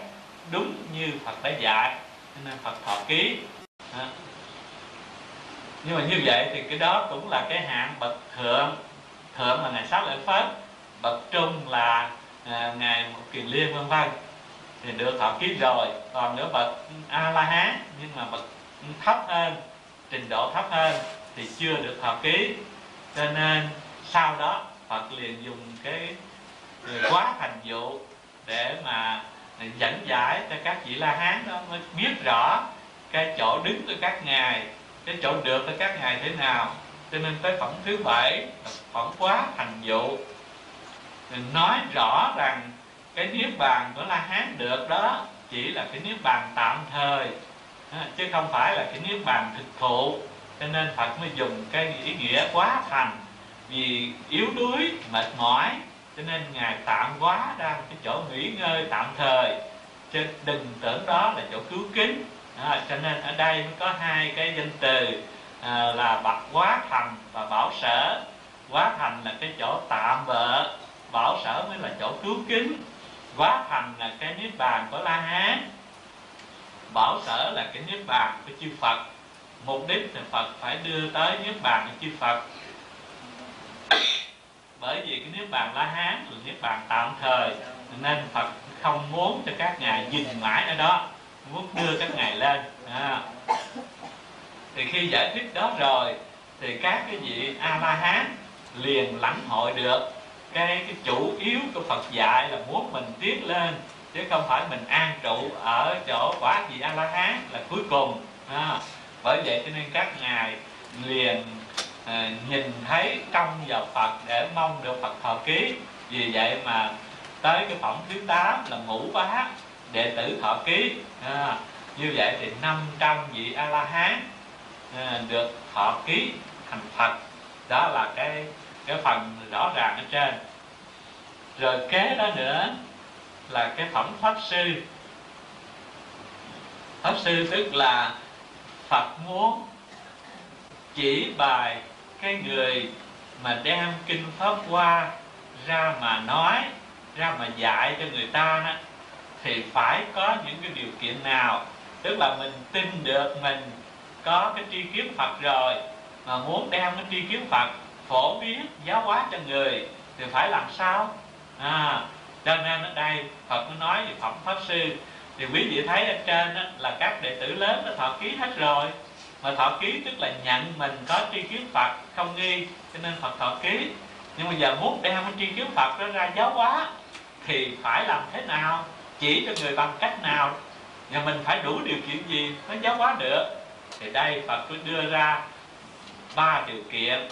Speaker 1: đúng như Phật đã dạy nên Phật thọ ký. Đó. nhưng mà như vậy thì cái đó cũng là cái hạng bậc thượng thượng là ngày sáu lễ phất bậc trung là à, một kiền liên vân vân. Thì được thọ ký rồi còn nữa bậc a la hán nhưng mà bậc thấp hơn trình độ thấp hơn thì chưa được thọ ký. Cho nên sau đó Phật liền dùng cái quá thành dụ để mà dẫn giải cho các vị La Hán đó, mới biết rõ cái chỗ đứng của các ngài, cái chỗ được của các ngài thế nào. Cho nên tới phẩm thứ bảy, phẩm quá thành dụ nói rõ rằng cái niết bàn của la hán được đó chỉ là cái niết bàn tạm thời chứ không phải là cái niết bàn thực thụ. Cho nên phật mới dùng cái ý nghĩa quá thành vì yếu đuối mệt mỏi cho nên ngài tạm quá ra cái chỗ nghỉ ngơi tạm thời. Chứ đừng tưởng đó là chỗ cứu kính. À, cho nên ở đây mới có hai cái danh từ à, là bậc quá thành và bảo sở. Quá thành là cái chỗ tạm bợ bảo sở mới là chỗ cứu kính. Quá thành là cái niết bàn của la hán bảo sở là cái niết bàn của chư phật. Mục đích thì phật phải đưa tới niết bàn của chư phật bởi vì cái niết bàn la hán là niết bàn tạm thời nên phật không muốn cho các ngài dừng mãi ở đó muốn đưa các ngài lên. À. thì khi giải thích đó rồi thì các cái vị a la hán liền lãnh hội được. Cái cái chủ yếu của Phật dạy là muốn mình tiến lên chứ không phải mình an trụ ở chỗ quả vị a la hán là cuối cùng. À, bởi vậy cho nên các ngài liền Ờ, nhìn thấy công vào Phật để mong được Phật thọ ký vì vậy mà tới cái phẩm thứ 8 là ngũ bá đệ tử thọ ký. À, như vậy thì 500 vị a la hán à, ờ, được thọ ký thành Phật. Đó là cái cái phần rõ ràng ở trên. Rồi kế đó nữa là cái phẩm pháp sư. Pháp sư tức là phật muốn chỉ bài cái người mà đem kinh pháp qua ra mà nói ra mà dạy cho người ta đó, thì phải có những cái điều kiện nào? Tức là mình tin được mình có cái tri kiến phật rồi mà muốn đem cái tri kiến phật phổ biến giáo hóa cho người thì phải làm sao? À, cho nên ở đây Phật mới nói về phẩm pháp sư. Thì quý vị thấy ở trên đó, là các đệ tử lớn đã thọ ký hết rồi mà thọ ký tức là nhận mình có tri kiến Phật không nghi, cho nên Phật thọ ký. Nhưng mà giờ muốn đem cái tri kiến Phật đó ra giáo hóa, thì phải làm thế nào? Chỉ cho người bằng cách nào? Và mình phải đủ điều kiện gì mới giáo hóa được? Thì đây, Phật cứ đưa ra ba điều kiện.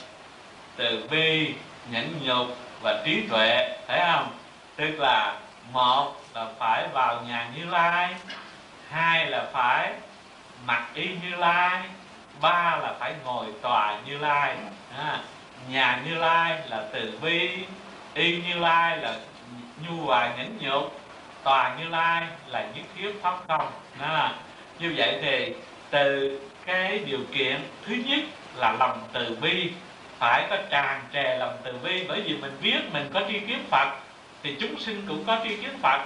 Speaker 1: Từ bi, nhẫn nhục và trí tuệ thấy không? Tức là, một là phải vào nhà như lai, hai là phải mặc y như lai ba là phải ngồi tòa như lai. À, nhà như lai là từ bi y như lai là nhu hòa nhẫn nhục tòa như lai là nhất thiết pháp không à, như vậy thì từ cái điều kiện thứ nhất là lòng từ bi. Phải có tràn trề lòng từ bi bởi vì mình biết mình có tri kiến phật thì chúng sinh cũng có tri kiến phật.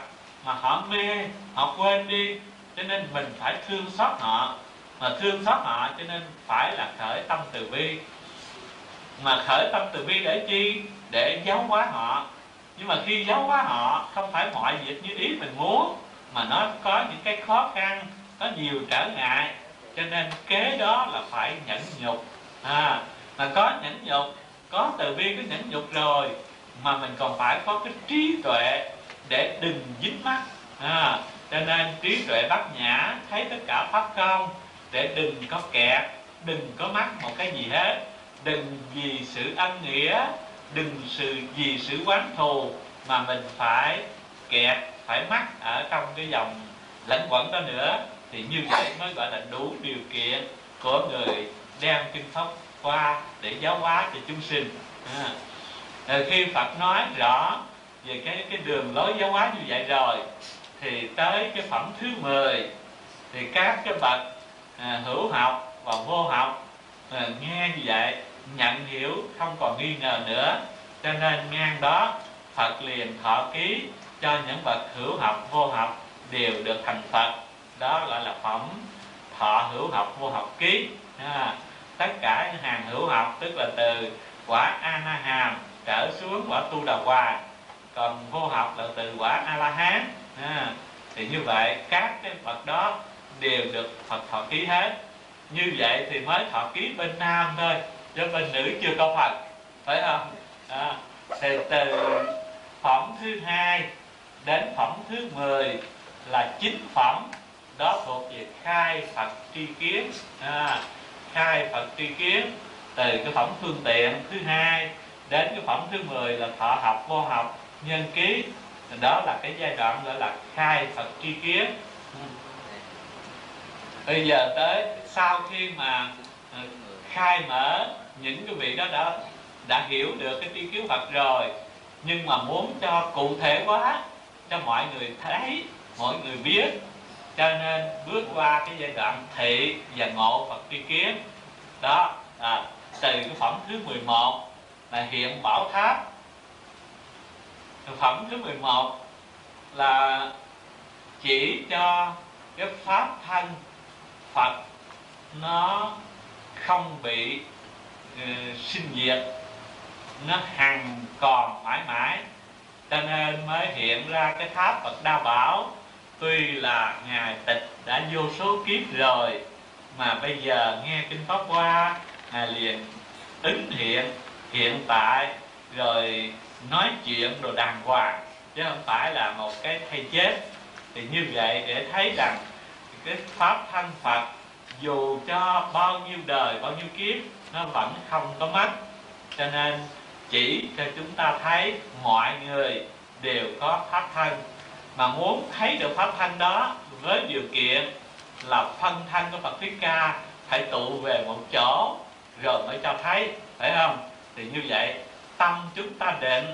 Speaker 1: Mà họ mê họ quên đi cho nên mình phải thương xót họ. Mà thương xót họ cho nên phải là khởi tâm từ bi. Mà khởi tâm từ bi để chi? Để giáo hóa họ. Nhưng mà khi giáo hóa họ không phải mọi việc như ý mình muốn mà nó có những cái khó khăn có nhiều trở ngại. Cho nên kế đó là phải nhẫn nhục. À mà có nhẫn nhục có từ bi có nhẫn nhục rồi mà mình còn phải có cái trí tuệ để đừng dính mắt. À, cho nên trí tuệ bát nhã thấy tất cả pháp không để đừng có kẹt, đừng có mắc một cái gì hết đừng vì sự ân nghĩa, đừng sự, vì sự quán thù mà mình phải kẹt, phải mắc ở trong cái dòng lẫn quẩn đó nữa thì như vậy mới gọi là đủ điều kiện của người đem kinh pháp qua để giáo hóa cho chúng sinh à. Rồi khi Phật nói rõ về cái cái đường lối giáo hóa như vậy rồi thì tới cái phẩm thứ 10 thì các cái bậc à, hữu học và vô học à, nghe như vậy nhận hiểu không còn nghi ngờ nữa. Cho nên ngang đó Phật liền thọ ký cho những bậc hữu học vô học đều được thành Phật. Đó gọi là phẩm thọ hữu học vô học ký. À, tất cả những hàng hữu học tức là từ quả a na hàm trở xuống quả tu đà hòa còn vô học là từ quả a la hán à, thì như vậy các cái vật đó đều được phật thọ ký hết. Như vậy thì mới thọ ký bên nam thôi chứ bên nữ chưa có phật phải không? À, thì từ phẩm thứ hai đến phẩm thứ 10 là chín phẩm đó thuộc về khai phật tri kiến. À, khai phật tri kiến từ cái phẩm phương tiện thứ hai đến cái phẩm thứ 10 là thọ học vô học nhân ký đó là cái giai đoạn gọi là khai phật tri kiến. Bây giờ tới sau khi mà ờ, khai mở những cái vị đó đã đã hiểu được cái tri kiến phật rồi nhưng mà muốn cho cụ thể quá cho mọi người thấy mọi người biết cho nên bước qua cái giai đoạn thị và ngộ Phật tri kiến. Đó à, từ cái phẩm thứ 11 là hiện bảo tháp phẩm thứ 11 là chỉ cho cái pháp thân Phật nó không bị uh, sinh diệt nó hằng còn mãi mãi. Cho nên mới hiện ra cái tháp Phật Đa Bảo. Tuy là ngài tịch đã vô số kiếp rồi mà bây giờ nghe kinh pháp hoa ngài liền ứng hiện hiện tại rồi nói chuyện đồ đàng hoàng, chứ không phải là một cái thay chết. Thì như vậy để thấy rằng cái pháp thân phật dù cho bao nhiêu đời, bao nhiêu kiếp, nó vẫn không có mất. Cho nên chỉ cho chúng ta thấy mọi người đều có pháp thân. Mà muốn thấy được pháp thân đó với điều kiện là phân thân của Phật Thích Ca phải tụ về một chỗ, rồi mới cho thấy, phải không? Thì như vậy tâm chúng ta định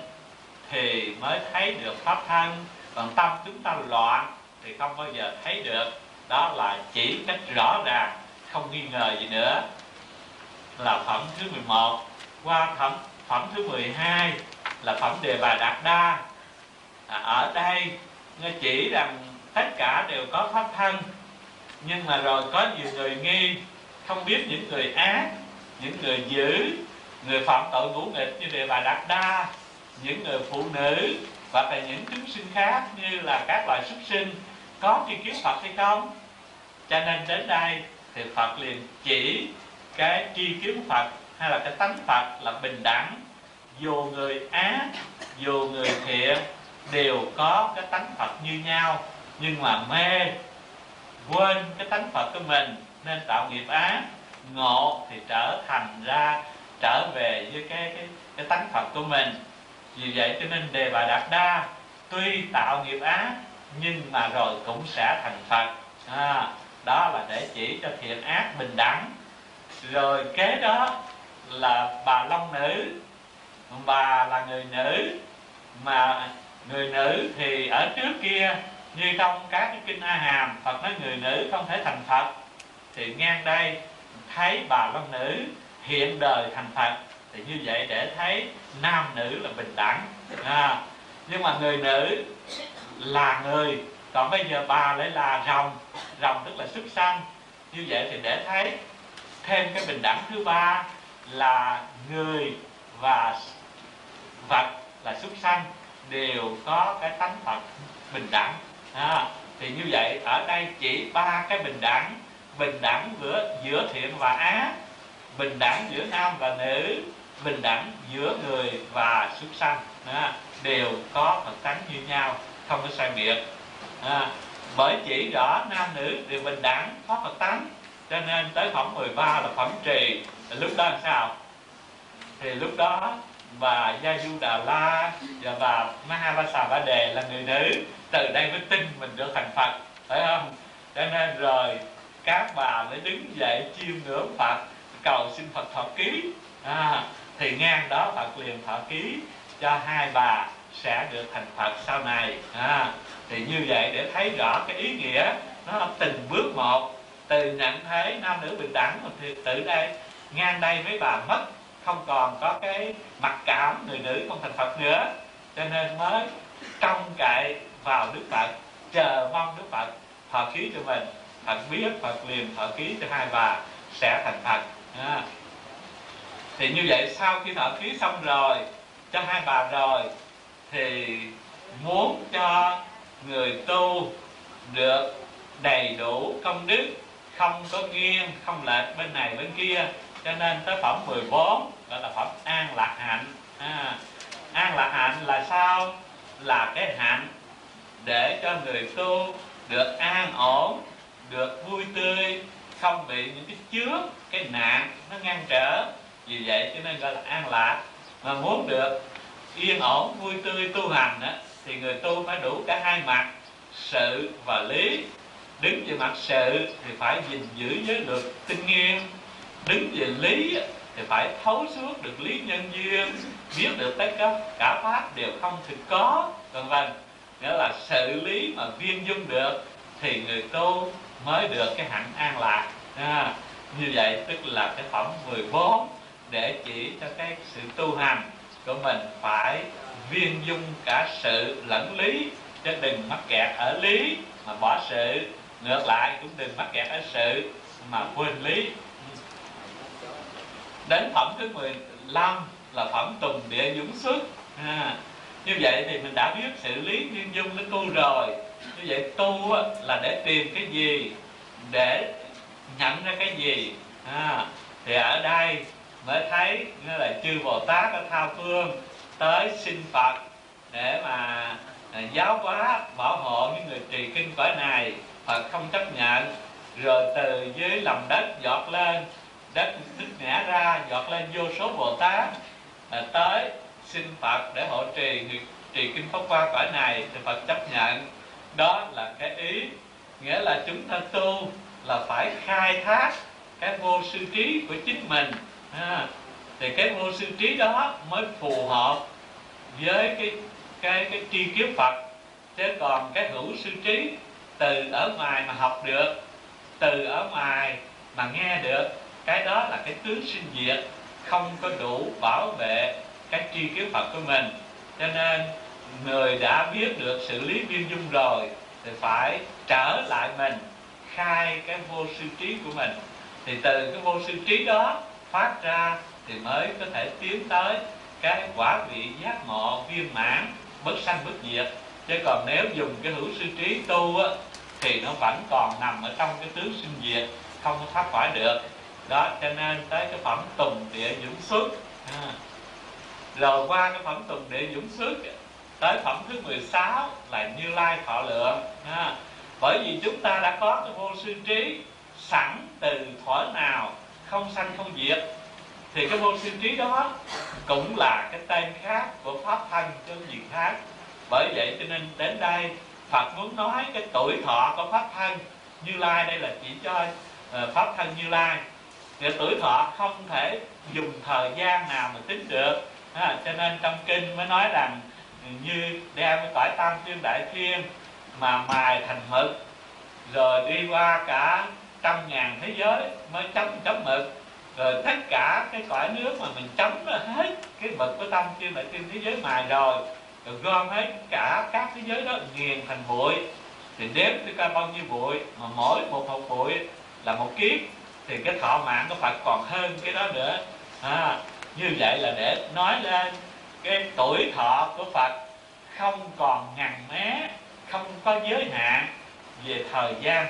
Speaker 1: thì mới thấy được pháp thân. Còn tâm chúng ta loạn thì không bao giờ thấy được. Đó là chỉ cách rõ ràng không nghi ngờ gì nữa. Là phẩm thứ 11 qua phẩm phẩm thứ 12 là phẩm đề bà đạt đa. À, ở đây nó chỉ rằng tất cả đều có pháp thân nhưng mà rồi có nhiều người nghi không biết những người ác những người dữ người phạm tội ngũ nghịch như đề bà đạt đa, những người phụ nữ và là những chúng sinh khác như là các loài súc sinh có tri kiến phật hay không? Cho nên đến đây thì phật liền chỉ cái tri kiến phật hay là cái tánh phật là bình đẳng. Dù người ác dù người thiện đều có cái tánh phật như nhau, nhưng mà mê, quên cái tánh phật của mình nên tạo nghiệp ác, ngộ thì trở thành ra trở về với cái cái, cái tánh phật của mình. Vì vậy cho nên đề bà đạt đa tuy tạo nghiệp ác nhưng mà rồi cũng sẽ thành phật. À, đó là để chỉ cho thiện ác bình đẳng. Rồi kế đó là bà long nữ. Bà là người nữ mà người nữ thì ở trước kia như trong các cái kinh a hàm phật nói người nữ không thể thành phật. Thì ngang đây thấy bà long nữ hiện đời thành phật. Thì như vậy để thấy nam nữ là bình đẳng. À, nhưng mà người nữ là người. Còn bây giờ bà lại là rồng. Rồng tức là xuất sanh. Như vậy thì để thấy thêm cái bình đẳng thứ ba là người và vật là xuất sanh đều có cái tánh phật bình đẳng. À, thì như vậy ở đây chỉ ba cái bình đẳng. Bình đẳng giữa giữa thiện và ác bình đẳng giữa nam và nữ bình đẳng giữa người và xuất sanh. À, đều có phật tánh như nhau không có sai biệt. À, bởi chỉ rõ nam nữ đều bình đẳng có phật tánh cho nên tới phẩm 13 là phẩm trì. Lúc đó làm sao? Thì lúc đó bà Gia Du Đà La và bà Mahavasa Ba Đề là người nữ từ đây mới tin mình được thành Phật phải không? Cho nên rồi các bà mới đứng dậy chiêm ngưỡng Phật cầu xin Phật thọ ký. À, thì ngang đó Phật liền thọ ký cho hai bà sẽ được thành Phật sau này. À, thì như vậy để thấy rõ cái ý nghĩa nó từng bước một từ nhận thấy nam nữ bình đẳng thì từ đây ngang đây mấy bà mất không còn có cái mặc cảm người nữ không thành Phật nữa. Cho nên mới trông cậy vào Đức Phật chờ mong Đức Phật thọ ký cho mình. Phật biết Phật liền thọ ký cho hai bà sẽ thành Phật à. thì như vậy sau khi thở ký xong rồi cho hai bà rồi thì muốn cho người tu được đầy đủ công đức không có nghiêng không lệch bên này bên kia cho nên tới phẩm 14 gọi là phẩm an lạc hạnh à, an lạc hạnh là sao là cái hạnh để cho người tu được an ổn được vui tươi không bị những cái chướng cái nạn nó ngăn trở. Vì vậy cho nên gọi là an lạc. Mà muốn được yên ổn vui tươi tu hành đó, thì người tu phải đủ cả hai mặt sự và lý. Đứng về mặt sự thì phải gìn giữ giới luật tinh nghiêm. Đứng về lý thì phải thấu suốt được lý nhân duyên biết được tất cả cả pháp đều không thực có vân vân. Nghĩa là sự lý mà viên dung được thì người tu mới được cái hạnh an lạc. À, như vậy tức là cái phẩm 14 để chỉ cho cái sự tu hành của mình phải viên dung cả sự lẫn lý chứ đừng mắc kẹt ở lý mà bỏ sự. Ngược lại cũng đừng mắc kẹt ở sự mà quên lý. Đến phẩm thứ 15 là phẩm tùng địa dũng xuất. À, như vậy thì mình đã biết sự lý viên dung nó tu rồi như vậy tu là để tìm cái gì? Để nhận ra cái gì? À, thì ở đây mới thấy như là chư bồ tát ở thao phương tới xin phật để mà à, giáo hóa bảo hộ những người trì kinh cõi này. Phật không chấp nhận. Rồi từ dưới lòng đất giọt lên đất nứt nẻ ra giọt lên vô số bồ tát à, tới xin phật để hộ trì trì kinh pháp qua cõi này. Thì phật chấp nhận đó là cái ý nghĩa là chúng ta tu là phải khai thác cái vô sư trí của chính mình. À, thì cái vô sư trí đó mới phù hợp với cái cái cái tri kiến Phật. Chứ còn cái hữu sư trí từ ở ngoài mà học được từ ở ngoài mà nghe được cái đó là cái tướng sinh diệt không có đủ bảo vệ cái tri kiến Phật của mình. Cho nên người đã biết được xử lý viên dung rồi thì phải trở lại mình khai cái vô sư trí của mình. Thì từ cái vô sư trí đó phát ra thì mới có thể tiến tới cái quả vị giác ngộ viên mãn bất sanh bất diệt. Chứ còn nếu dùng cái hữu sư trí tu á, thì nó vẫn còn nằm ở trong cái tướng sinh diệt không có thoát khỏi được. Đó cho nên tới cái phẩm tùng địa dũng xuất à. rồi qua cái phẩm tùng địa dũng xuất tới phẩm thứ 16 là như lai thọ lượng. Ha. bởi vì chúng ta đã có cái vô sư trí sẵn từ thuở nào không sanh không diệt thì cái vô sư trí đó cũng là cái tên khác của pháp thân trong gì khác. Bởi vậy cho nên đến đây Phật muốn nói cái tuổi thọ của pháp thân Như Lai đây là chỉ cho ờ, pháp thân Như Lai. Thì tuổi thọ không thể dùng thời gian nào mà tính được. Ha, cho nên trong kinh mới nói rằng như đem cái cõi tam thiên đại thiên mà mài thành mực rồi đi qua cả trăm ngàn thế giới mới chấm chấm mực rồi tất cả cái cõi nước mà mình chấm hết cái mực của tâm thiên đại thiên thế giới mài rồi rồi gom hết cả các thế giới đó nghiền thành bụi. Thì đếm tới coi bao nhiêu bụi? Mà mỗi một hộp bụi là một kiếp. Thì cái thọ mạng của Phật còn hơn cái đó nữa. À, như vậy là để nói lên cái tuổi thọ của Phật không còn ngàn mé không có giới hạn về thời gian.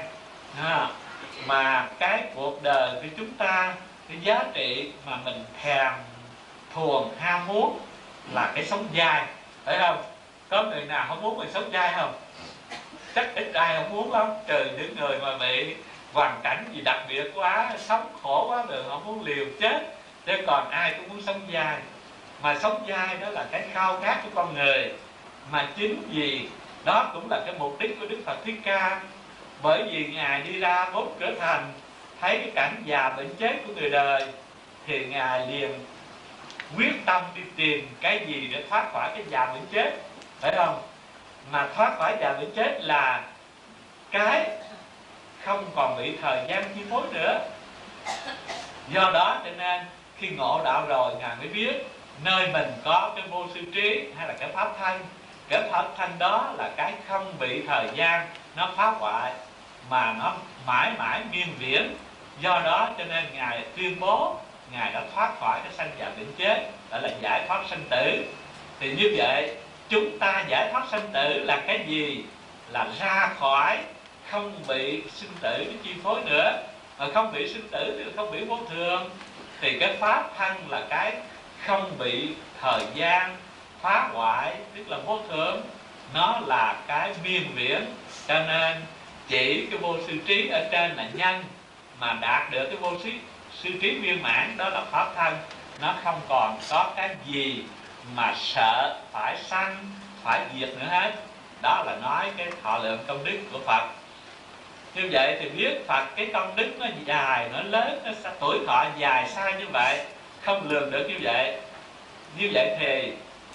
Speaker 1: À, mà cái cuộc đời của chúng ta cái giá trị mà mình thèm thuồng ham muốn là cái sống dài phải không? Có người nào không muốn mình sống dai không? Chắc ít ai không muốn lắm. Trừ những người mà bị hoàn cảnh gì đặc biệt quá sống khổ quá rồi không muốn liều chết. Chứ còn ai cũng muốn sống dai mà sống dai đó là cái khao khát của con người. Mà chính vì đó cũng là cái mục đích của đức phật thích ca. Bởi vì ngài đi ra bốn cửa thành, thấy cái cảnh già bệnh chết của người đời, thì ngài liền quyết tâm đi tìm cái gì để thoát khỏi cái già bệnh chết. Phải không? Mà thoát khỏi già bệnh chết là cái không còn bị thời gian chi phối nữa. Do đó cho nên khi ngộ đạo rồi, ngài mới biết nơi mình có cái vô sư trí hay là cái pháp thân, cái pháp thân đó là cái không bị thời gian nó phá hoại, mà nó mãi mãi miên viễn. Do đó cho nên ngài tuyên bố, ngài đã thoát khỏi cái sanh già bệnh chết đó là giải thoát sanh tử. Thì như vậy, chúng ta giải thoát sanh tử là cái gì? Là ra khỏi không bị sinh tử cái chi phối nữa. Mà không bị sinh tử thì không bị vô thường. Thì cái pháp thân là cái không bị thời gian phá hoại, tức là vô thường nó là cái miên viễn, cho nên chỉ cái vô sư trí ở trên là nhân mà đạt được cái vô sư sư trí viên mãn, đó là pháp thân. Nó không còn có cái gì mà sợ phải sanh, phải diệt nữa hết. Đó là nói cái thọ lượng công đức của phật. Như vậy thì biết phật cái công đức nó dài, nó lớn, nó tuổi thọ dài xa như vậy không lường được như vậy. Như vậy thì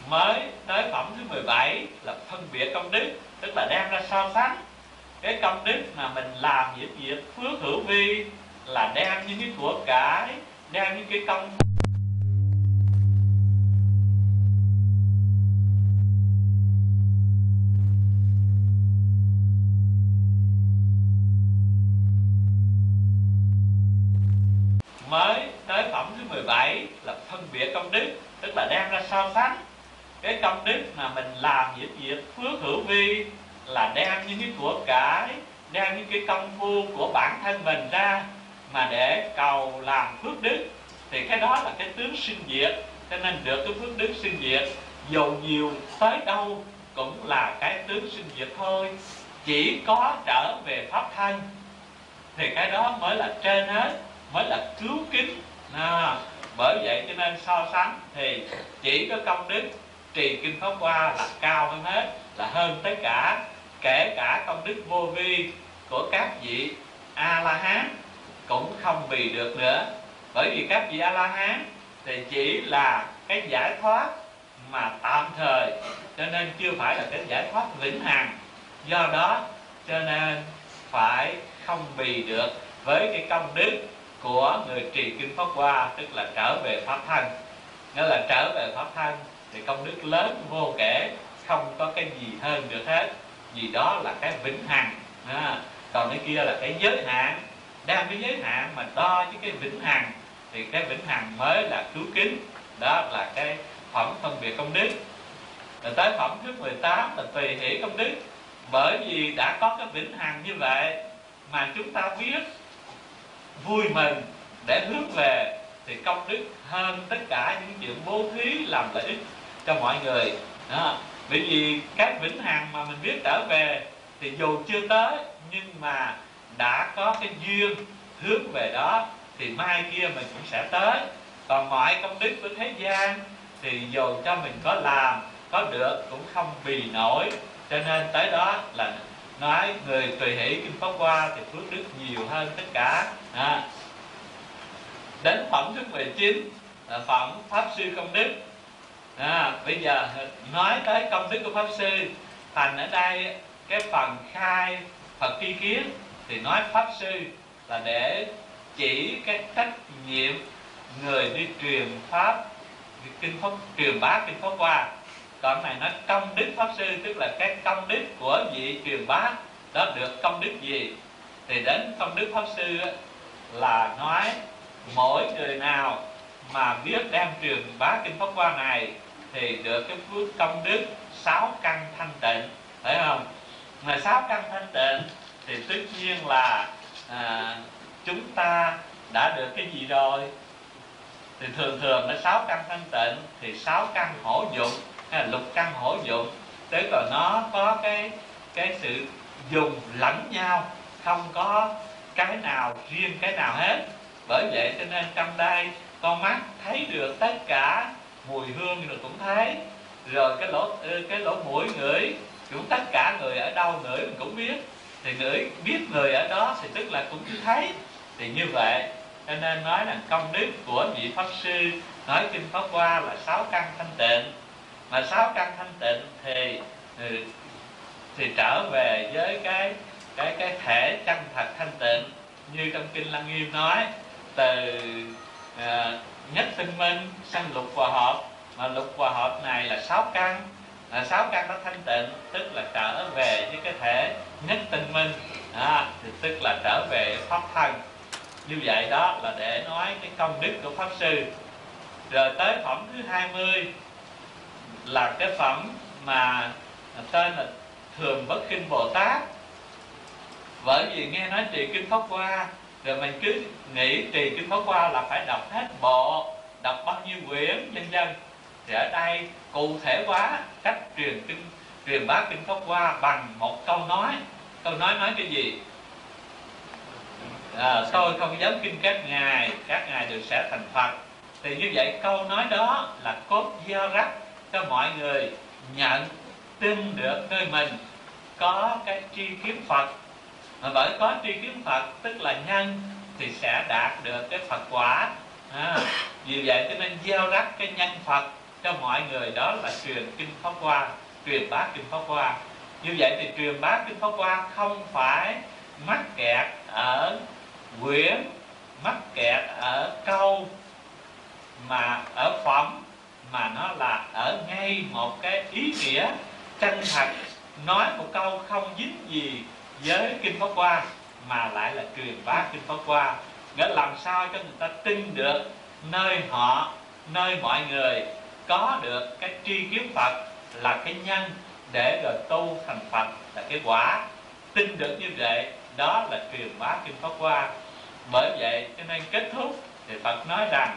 Speaker 1: mới tới phẩm thứ 17 là phân biệt công đức, tức là đem ra so sánh. Cái công đức mà mình làm những việc phước hữu vi là đem những cái của cải, đem những cái công mới tới phẩm thứ 17 là phân biệt công đức tức là đem ra so sánh cái công đức mà mình làm những việc phước hữu vi là đem những cái của cải đem những cái công phu của bản thân mình ra mà để cầu làm phước đức. Thì cái đó là cái tướng sinh diệt. Cho nên được cái phước đức sinh diệt dầu nhiều tới đâu cũng là cái tướng sinh diệt thôi. Chỉ có trở về pháp thân thì cái đó mới là trên hết mới là cứu kính. À, bởi vậy cho nên so sánh thì chỉ có công đức trì kinh pháp hoa là cao hơn hết là hơn tất cả kể cả công đức vô vi của các vị a la hán cũng không bì được nữa. Bởi vì các vị a la hán thì chỉ là cái giải thoát mà tạm thời, cho nên chưa phải là cái giải thoát vĩnh hằng. Do đó, cho nên phải không bì được với cái công đức của người trì kinh pháp hoa, tức là trở về pháp thân. Nghĩa là trở về pháp thân thì công đức lớn vô kể, không có cái gì hơn được hết vì đó là cái vĩnh hằng à, còn cái kia là cái giới hạn đang cái giới hạn mà đo với cái vĩnh hằng thì cái vĩnh hằng mới là cứu kính đó là cái phẩm phân biệt công đức. Rồi tới phẩm thứ 18 là tùy hỷ công đức. Bởi vì đã có cái vĩnh hằng như vậy mà chúng ta biết vui mừng để hướng về thì công đức hơn tất cả những chuyện bố thí làm lợi ích cho mọi người đó bởi vì cái vĩnh hằng mà mình biết trở về thì dù chưa tới, nhưng mà đã có cái duyên hướng về đó, thì mai kia mình cũng sẽ tới. Còn mọi công đức của thế gian thì dù cho mình có làm, có được cũng không bì nổi. Cho nên tới đó là nói người tùy hỷ kinh pháp qua thì phước đức nhiều hơn tất cả. À. đến phẩm thứ 19 là phẩm pháp sư công đức à, bây giờ nói tới công đức của pháp sư thành ở đây cái phần khai phật tri kiến thì nói pháp sư là để chỉ cái trách nhiệm người đi truyền pháp kinh pháp truyền bá kinh pháp qua. Còn này nói công đức pháp sư tức là cái công đức của vị truyền bá đó được công đức gì? Thì đến công đức pháp sư là nói mỗi người nào mà biết đem truyền bá kinh pháp qua này thì được cái phước công đức sáu căn thanh tịnh phải không? Mà sáu căn thanh tịnh thì tất nhiên là à, chúng ta đã được cái gì rồi? Thì thường thường nó sáu căn thanh tịnh thì sáu căn hổ dụng hay là lục căn hổ dụng. Tức là nó có cái cái sự dùng lẫn nhau không có cái nào riêng cái nào hết. Bởi vậy cho nên trong đây con mắt thấy được tất cả mùi hương rồi cũng thấy. Rồi cái lỗ cái lỗ mũi ngửi cũng tất cả người ở đâu ngửi mình cũng biết. Thì ngửi biết người ở đó thì tức là cũng thấy. Thì như vậy cho nên nói là công đức của vị pháp sư nói kinh pháp hoa là sáu căn thanh tịnh. Mà sáu căn thanh tịnh thì thì, thì trở về với cái cái cái thể chân thật thanh tịnh. Như trong kinh lăng nghiêm nói từ à, nhất tinh minh sanh lục hòa hợp. Mà lục hòa hợp này là sáu căn. Là sáu căn đó thanh tịnh tức là trở về với cái thể nhất tinh minh. À, thì tức là trở về pháp thân. Như vậy đó là để nói cái công đức của pháp sư. Rồi tới phẩm thứ 20 là cái phẩm mà tên là thường bất kinh bồ tát. Bởi vì nghe nói trì kinh pháp hoa rồi mình cứ nghĩ trì kinh pháp qua là phải đọc hết bộ đọc bao nhiêu quyển vân dân thì ở đây cụ thể hóa cách truyền kinh truyền bá kinh pháp qua bằng một câu nói. Câu nói nói cái gì? À, tôi không dám kinh các ngài các ngài đều sẽ thành phật. Thì như vậy câu nói đó là cốt gieo rắc cho mọi người nhận tin được nơi mình có cái tri kiến phật bởi có tri kiến phật tức là nhân thì sẽ đạt được cái phật quả. À, vì vậy cho nên gieo rắc cái nhân phật cho mọi người đó là truyền kinh pháp hoa truyền bá kinh pháp hoa. Như vậy thì truyền bá kinh pháp hoa không phải mắc kẹt ở quyển mắc kẹt ở câu mà ở phẩm mà nó là ở ngay một cái ý nghĩa chân thật. Nói một câu không dính gì với kinh pháp hoa mà lại là truyền bá kinh pháp hoa. Nghĩa làm sao cho người ta tin được nơi họ, nơi mọi người có được cái tri kiến phật là cái nhân để rồi tu thành phật là cái quả. Tin được như vậy, đó là truyền bá kinh pháp hoa. Bởi vậy cho nên kết thúc thì phật nói rằng,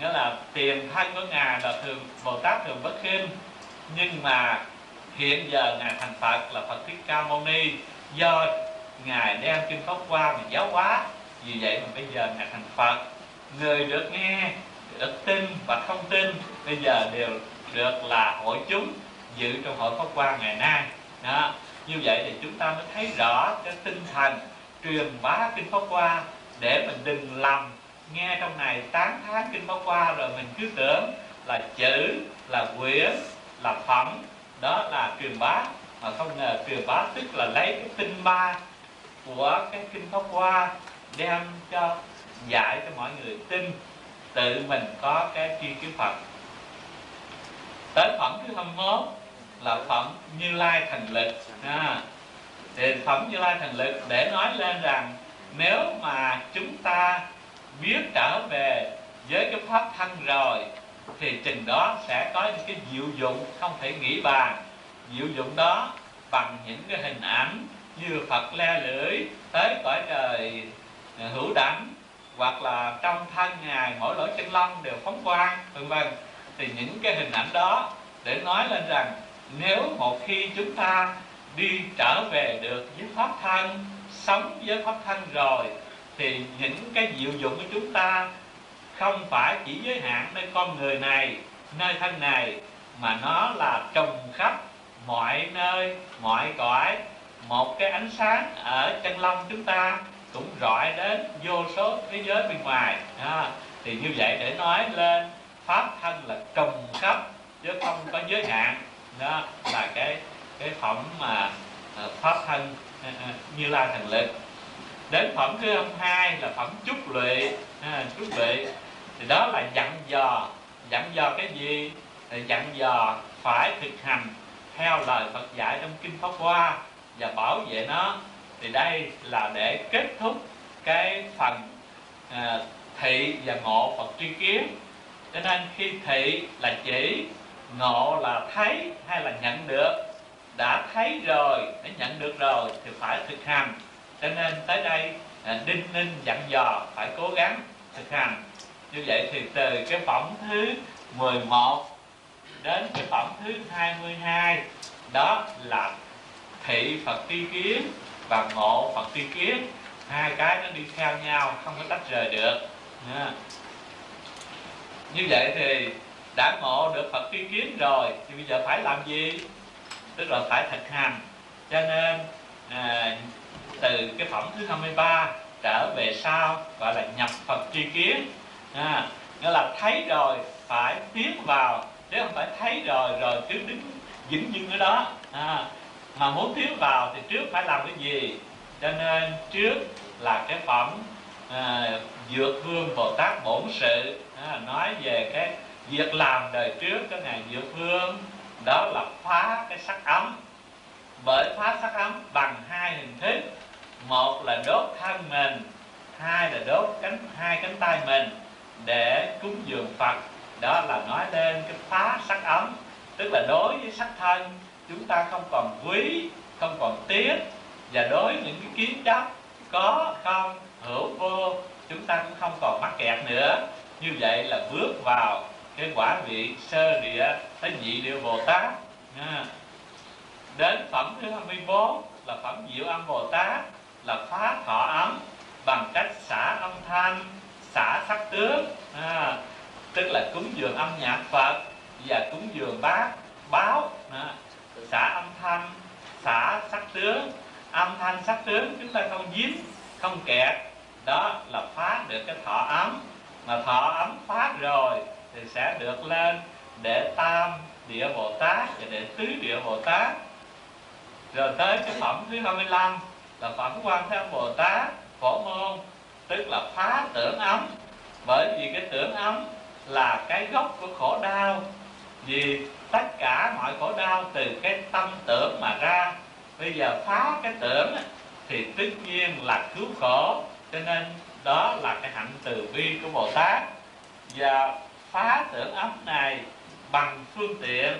Speaker 1: nghĩa là tiền thân của ngài là thường, bồ tát thường bất khinh. Nhưng mà hiện giờ ngài thành phật là phật thích ca mâu ni do ngài đem kinh pháp Qua mình giáo hóa, vì vậy mà bây giờ ngài thành phật. Người được nghe được tin và không tin, bây giờ đều được là hội chúng dự trong hội pháp Qua ngày nay. Đó, như vậy thì chúng ta mới thấy rõ cái tinh thần truyền bá kinh pháp Qua để mình đừng lầm. Nghe trong này tán thán kinh pháp Qua rồi mình cứ tưởng là chữ, là quyển, là phẩm, đó là truyền bá mà không ngờ truyền bá tức là lấy cái tinh ba của cái kinh pháp hoa đem cho dạy cho mọi người tin tự mình có cái tri kiến phật. Tới phẩm thứ 21 là phẩm như lai thành lực à, thì phẩm như lai thành lực để nói lên rằng nếu mà chúng ta biết trở về với cái pháp thân rồi thì trình đó sẽ có những cái diệu dụng không thể nghĩ bàn diệu dụng đó bằng những cái hình ảnh như Phật le lưỡi tới cõi trời à, hữu đẳng hoặc là trong thân ngài mỗi lỗ chân lông đều phóng quang, vân vân. Thì những cái hình ảnh đó để nói lên rằng nếu một khi chúng ta đi trở về được với pháp thân, sống với pháp thân rồi, thì những cái diệu dụng của chúng ta không phải chỉ giới hạn nơi con người này, nơi thân này, mà nó là trùng khắp mọi nơi mọi cõi một cái ánh sáng ở chân lông chúng ta cũng rọi đến vô số thế giới bên ngoài. À, thì như vậy để nói lên pháp thân là trùng khắp chứ không có giới hạn. Đó là cái cái phẩm mà à, pháp thân à, à, như la thần lực đến phẩm thứ hai là phẩm chúc lụy. À, chúc lụy thì đó là dặn dò. Dặn dò cái gì? Dặn dò phải thực hành theo lời Phật dạy trong kinh Pháp Hoa và bảo vệ nó thì đây là để kết thúc cái phần à, thị và ngộ Phật tri kiến. Cho nên khi thị là chỉ ngộ là thấy hay là nhận được? Đã thấy rồi đã nhận được rồi thì phải thực hành. Cho nên tới đây à, đinh ninh dặn dò phải cố gắng thực hành. Như vậy thì từ cái phẩm thứ 11 đến cái phẩm thứ 22 đó là thị Phật tri kiến và ngộ Phật tri kiến. Hai cái nó đi theo nhau không có tách rời được. Nha. như vậy thì đã ngộ được Phật tri kiến rồi thì bây giờ phải làm gì? Tức là phải thực hành. Cho nên à, từ cái phẩm thứ 23 trở về sau gọi là nhập Phật tri kiến. À, nghĩa là thấy rồi phải tiến vào chứ không phải thấy rồi rồi cứ đứng vững dưng ở đó. À, mà muốn tiến vào thì trước phải làm cái gì? Cho nên trước là cái phẩm à, dược vương bồ tát bổn sự à, nói về cái việc làm đời trước cái ngày dược vương. Đó là phá cái sắc ấm. Bởi phá sắc ấm bằng hai hình thức. Một là đốt thân mình hai là đốt cánh hai cánh tay mình để cúng dường phật đó là nói lên cái phá sắc ấm tức là đối với sắc thân chúng ta không còn quý không còn tiếc. Và đối với những cái kiến chấp có không hữu vô chúng ta cũng không còn mắc kẹt nữa. Như vậy là bước vào cái quả vị sơ địa tới nhị địa bồ tát. À, đến phẩm thứ 24 là phẩm diệu âm bồ tát là phá thọ ấm bằng cách xả âm thanh xả sắc tướng à, tức là cúng dường âm nhạc phật và cúng dường bát báo. Đó. xả âm thanh, xả sắc tướng. Âm thanh, sắc tướng chúng ta không dính không kẹt. Đó là phá được cái thọ ấm. Mà thọ ấm phá rồi thì sẽ được lên để tam địa bồ tát và để tứ địa bồ tát. Rồi tới cái phẩm thứ 25 là phẩm quan thế âm bồ tát, phổ môn, tức là phá tưởng ấm. Bởi vì cái tưởng ấm là cái gốc của khổ đau. Vì tất cả mọi khổ đau từ cái tâm tưởng mà ra. Bây giờ phá cái tưởng thì tất nhiên là cứu khổ. Cho nên đó là cái hạnh từ bi của bồ tát. Và phá tưởng ấm này bằng phương tiện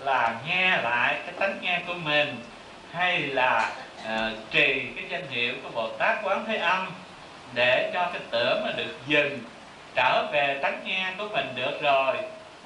Speaker 1: là nghe lại cái tánh nghe của mình hay là uh, trì cái danh hiệu của bồ tát quán thế âm để cho cái tưởng mà được dừng trở về tánh nghe của mình được rồi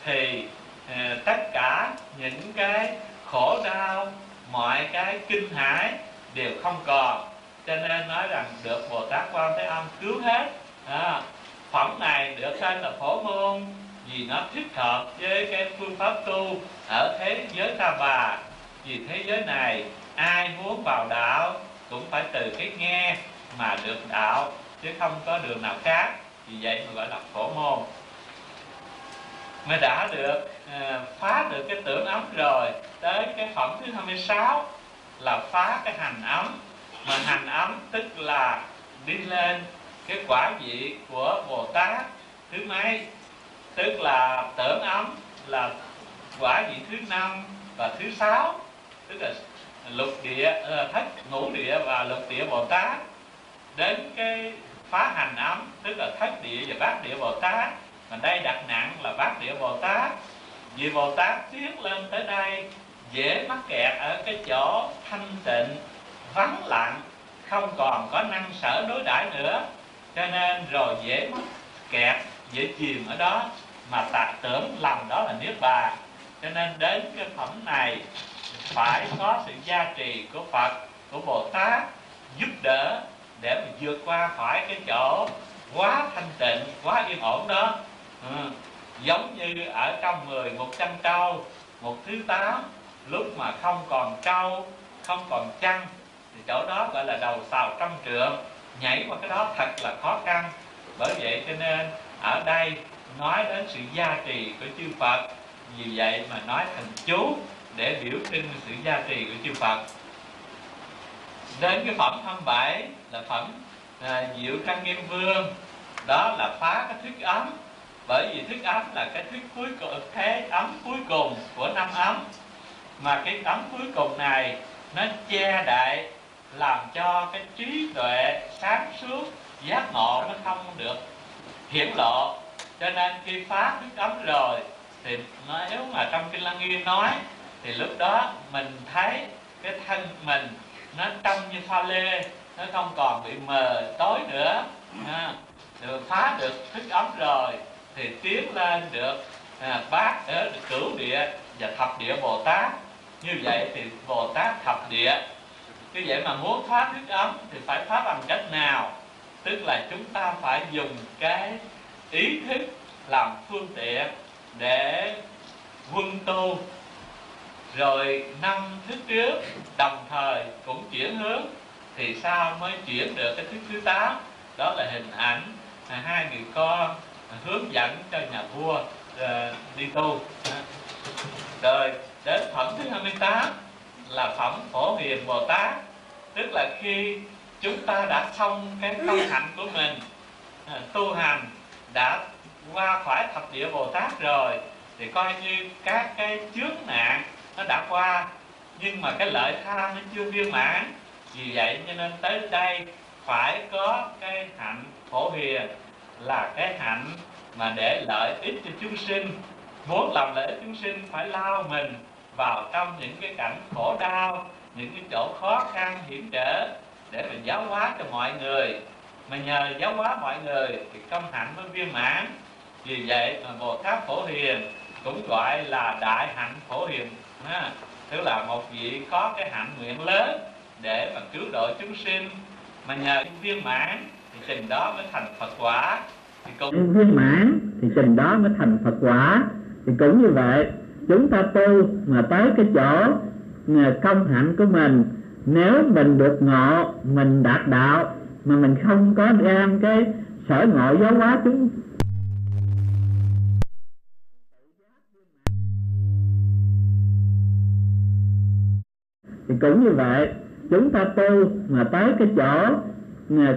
Speaker 1: thì ờ, tất cả những cái khổ đau mọi cái kinh hãi đều không còn. Cho nên nói rằng được bồ tát quan thế âm cứu hết à, phẩm này được tên là phổ môn vì nó thích hợp với cái phương pháp tu ở thế giới ta bà. Vì thế giới này ai muốn vào đạo cũng phải từ cái nghe mà được đạo chứ không có đường nào khác vì vậy mà gọi là phổ môn. Mà đã được à, phá được cái tưởng ấm rồi tới cái phẩm thứ 26 là phá cái hành ấm. Mà hành ấm tức là đi lên cái quả vị của bồ tát thứ mấy? Tức là tưởng ấm là quả vị thứ năm và thứ sáu. Tức là lục địa ờ, thất ngũ địa và lục địa bồ tát. Đến cái phá hành ấm tức là thất địa và bát địa bồ tát. Mà đây đặt nặng là bát địa bồ tát. Vì bồ tát tiến lên tới đây, dễ mắc kẹt ở cái chỗ thanh tịnh, vắng lặng, không còn có năng sở đối đãi nữa. Cho nên rồi dễ mắc kẹt, dễ chìm ở đó. Mà tạc tưởng lầm đó là niết bàn. Cho nên đến cái phẩm này, phải có sự gia trì của phật, của bồ tát, giúp đỡ để mà vượt qua khỏi cái chỗ quá thanh tịnh, quá yên ổn đó. Ừ. giống như ở trong người một trăm trâu một thứ tám, lúc mà không còn trâu, không còn chăn thì chỗ đó gọi là đầu sào trăm trượng. Nhảy qua cái đó thật là khó khăn. Bởi vậy cho nên ở đây nói đến sự gia trì của chư Phật, vì vậy mà nói thành chú để biểu trưng sự gia trì của chư Phật. Đến cái phẩm 27 là phẩm à, diệu trang nghiêm vương. Đó là phá cái thức ấm. Bởi vì thức ấm là cái thức cuối cùng thế ấm cuối cùng của năm ấm. Mà cái ấm cuối cùng này nó che đậy làm cho cái trí tuệ sáng suốt giác ngộ nó không được hiển lộ. Cho nên khi phá thức ấm rồi thì nếu mà trong kinh lăng nghiêm nói thì lúc đó mình thấy cái thân mình nó trong như pha lê nó không còn bị mờ tối nữa. Ha. Được phá được thức ấm rồi thì tiến lên được à, bát ở cửu địa và thập địa bồ tát. Như vậy thì bồ tát thập địa. Như vậy mà muốn thoát thức ấm thì phải thoát bằng cách nào? Tức là chúng ta phải dùng cái ý thức làm phương tiện để quân tu rồi năm thức trước đồng thời cũng chuyển hướng thì sao mới chuyển được cái thứ thứ tám? Đó là hình ảnh hai người con hướng dẫn cho nhà vua ờ, đi tu. Rồi, đến phẩm thứ 28 là phẩm phổ hiền bồ tát. Tức là khi chúng ta đã xong cái công hạnh của mình ờ, tu hành, đã qua khỏi thập địa bồ tát rồi, thì coi như các cái chướng nạn nó đã qua. Nhưng mà cái lợi tha nó chưa viên mãn vì vậy cho nên tới đây phải có cái hạnh phổ hiền là cái hạnh mà để lợi ích cho chúng sinh. Muốn làm lợi ích chúng sinh phải lao mình vào trong những cái cảnh khổ đau, những cái chỗ khó khăn, hiểm trở để mình giáo hóa cho mọi người. Mà nhờ giáo hóa mọi người thì công hạnh mới viên mãn. Vì vậy mà bồ tát phổ hiền cũng gọi là đại hạnh phổ hiền. Ha. tức là một vị có cái hạnh nguyện lớn để mà cứu độ chúng sinh. Mà nhờ viên mãn thì trình đó mới thành phật quả.
Speaker 2: Thì cũng viên mãn thì trình đó mới thành phật quả. Thì cũng như vậy, chúng ta tu mà tới cái chỗ à, công hạnh của mình, nếu mình được ngộ, mình đạt đạo, mà mình không có đem cái sở ngộ giáo hóa chúng thì cũng như vậy chúng ta tu mà tới cái chỗ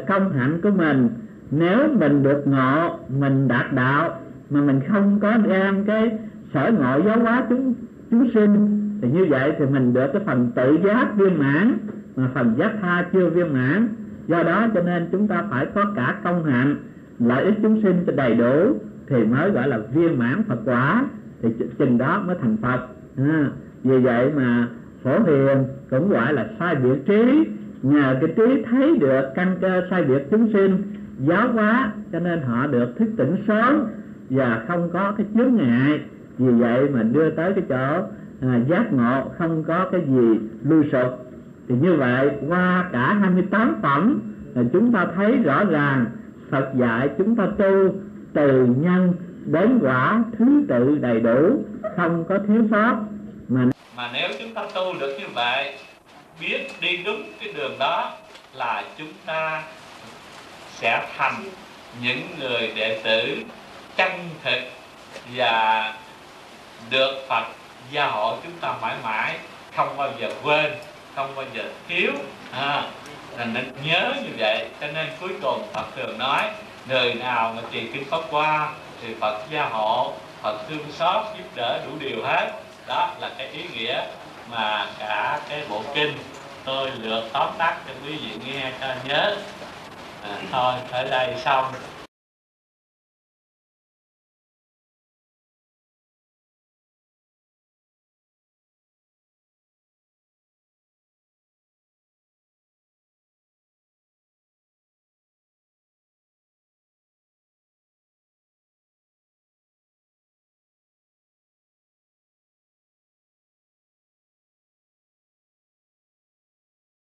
Speaker 2: công hạnh của mình. Nếu mình được ngộ mình đạt đạo mà mình không có đem cái sở ngộ giáo hóa chúng chúng sinh thì như vậy thì mình được cái phần tự giác viên mãn mà phần giác tha chưa viên mãn. Do đó cho nên chúng ta phải có cả công hạnh lợi ích chúng sinh cho đầy đủ thì mới gọi là viên mãn phật quả. Thì chừng đó mới thành phật. À, vì vậy mà phổ hiền cũng gọi là sai biệt trí. Nhờ cái trí thấy được căn cơ sai biệt chúng sinh giáo hóa cho nên họ được thức tỉnh sớm và không có cái chướng ngại. Vì vậy mà đưa tới cái chỗ à, giác ngộ không có cái gì lui sụp. Thì như vậy qua cả 28 phẩm là chúng ta thấy rõ ràng Phật dạy chúng ta tu từ nhân đến quả thứ tự đầy đủ không có thiếu sót
Speaker 1: mà nếu chúng ta tu được như vậy biết đi đúng cái đường đó là chúng ta sẽ thành những người đệ tử chân thực và được Phật gia hộ chúng ta mãi mãi không bao giờ quên không bao giờ thiếu. À, nên nhớ như vậy. Cho nên cuối cùng Phật thường nói người nào mà trì kinh pháp qua thì Phật gia hộ Phật thương xót giúp đỡ đủ điều hết đó là cái ý nghĩa mà cả cái bộ kinh tôi lượt tóm tắt cho quý vị nghe cho nhớ. À, thôi ở đây xong.